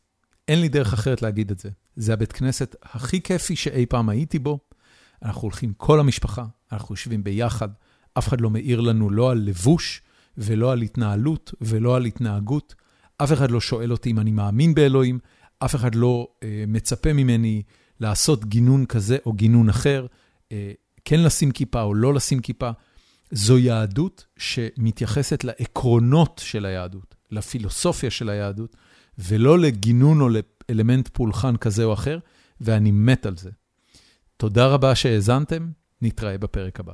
[SPEAKER 1] אין לי דרך אחרת להגיד את זה. זה הבית כנסת הכי כיפי שאי פעם הייתי בו. אנחנו הולכים כל המשפחה, אנחנו יושבים ביחד, אף אחד לא מעיר לנו לא על לבוש ולא על התנהלות ולא על התנהגות. אף אחד לא שואל אותי אם אני מאמין באלוהים, אף אחד לא אה, מצפה ממני לעשות גינון כזה או גינון אחר, אה, כן לשים כיפה או לא לשים כיפה. זו יהדות שמתייחסת לעקרונות של היהדות, לפילוסופיה של היהדות, ולא לגינון או לאלמנט פולחן כזה או אחר, ואני מת על זה. תודה רבה שהאזנתם, נתראה בפרק הבא.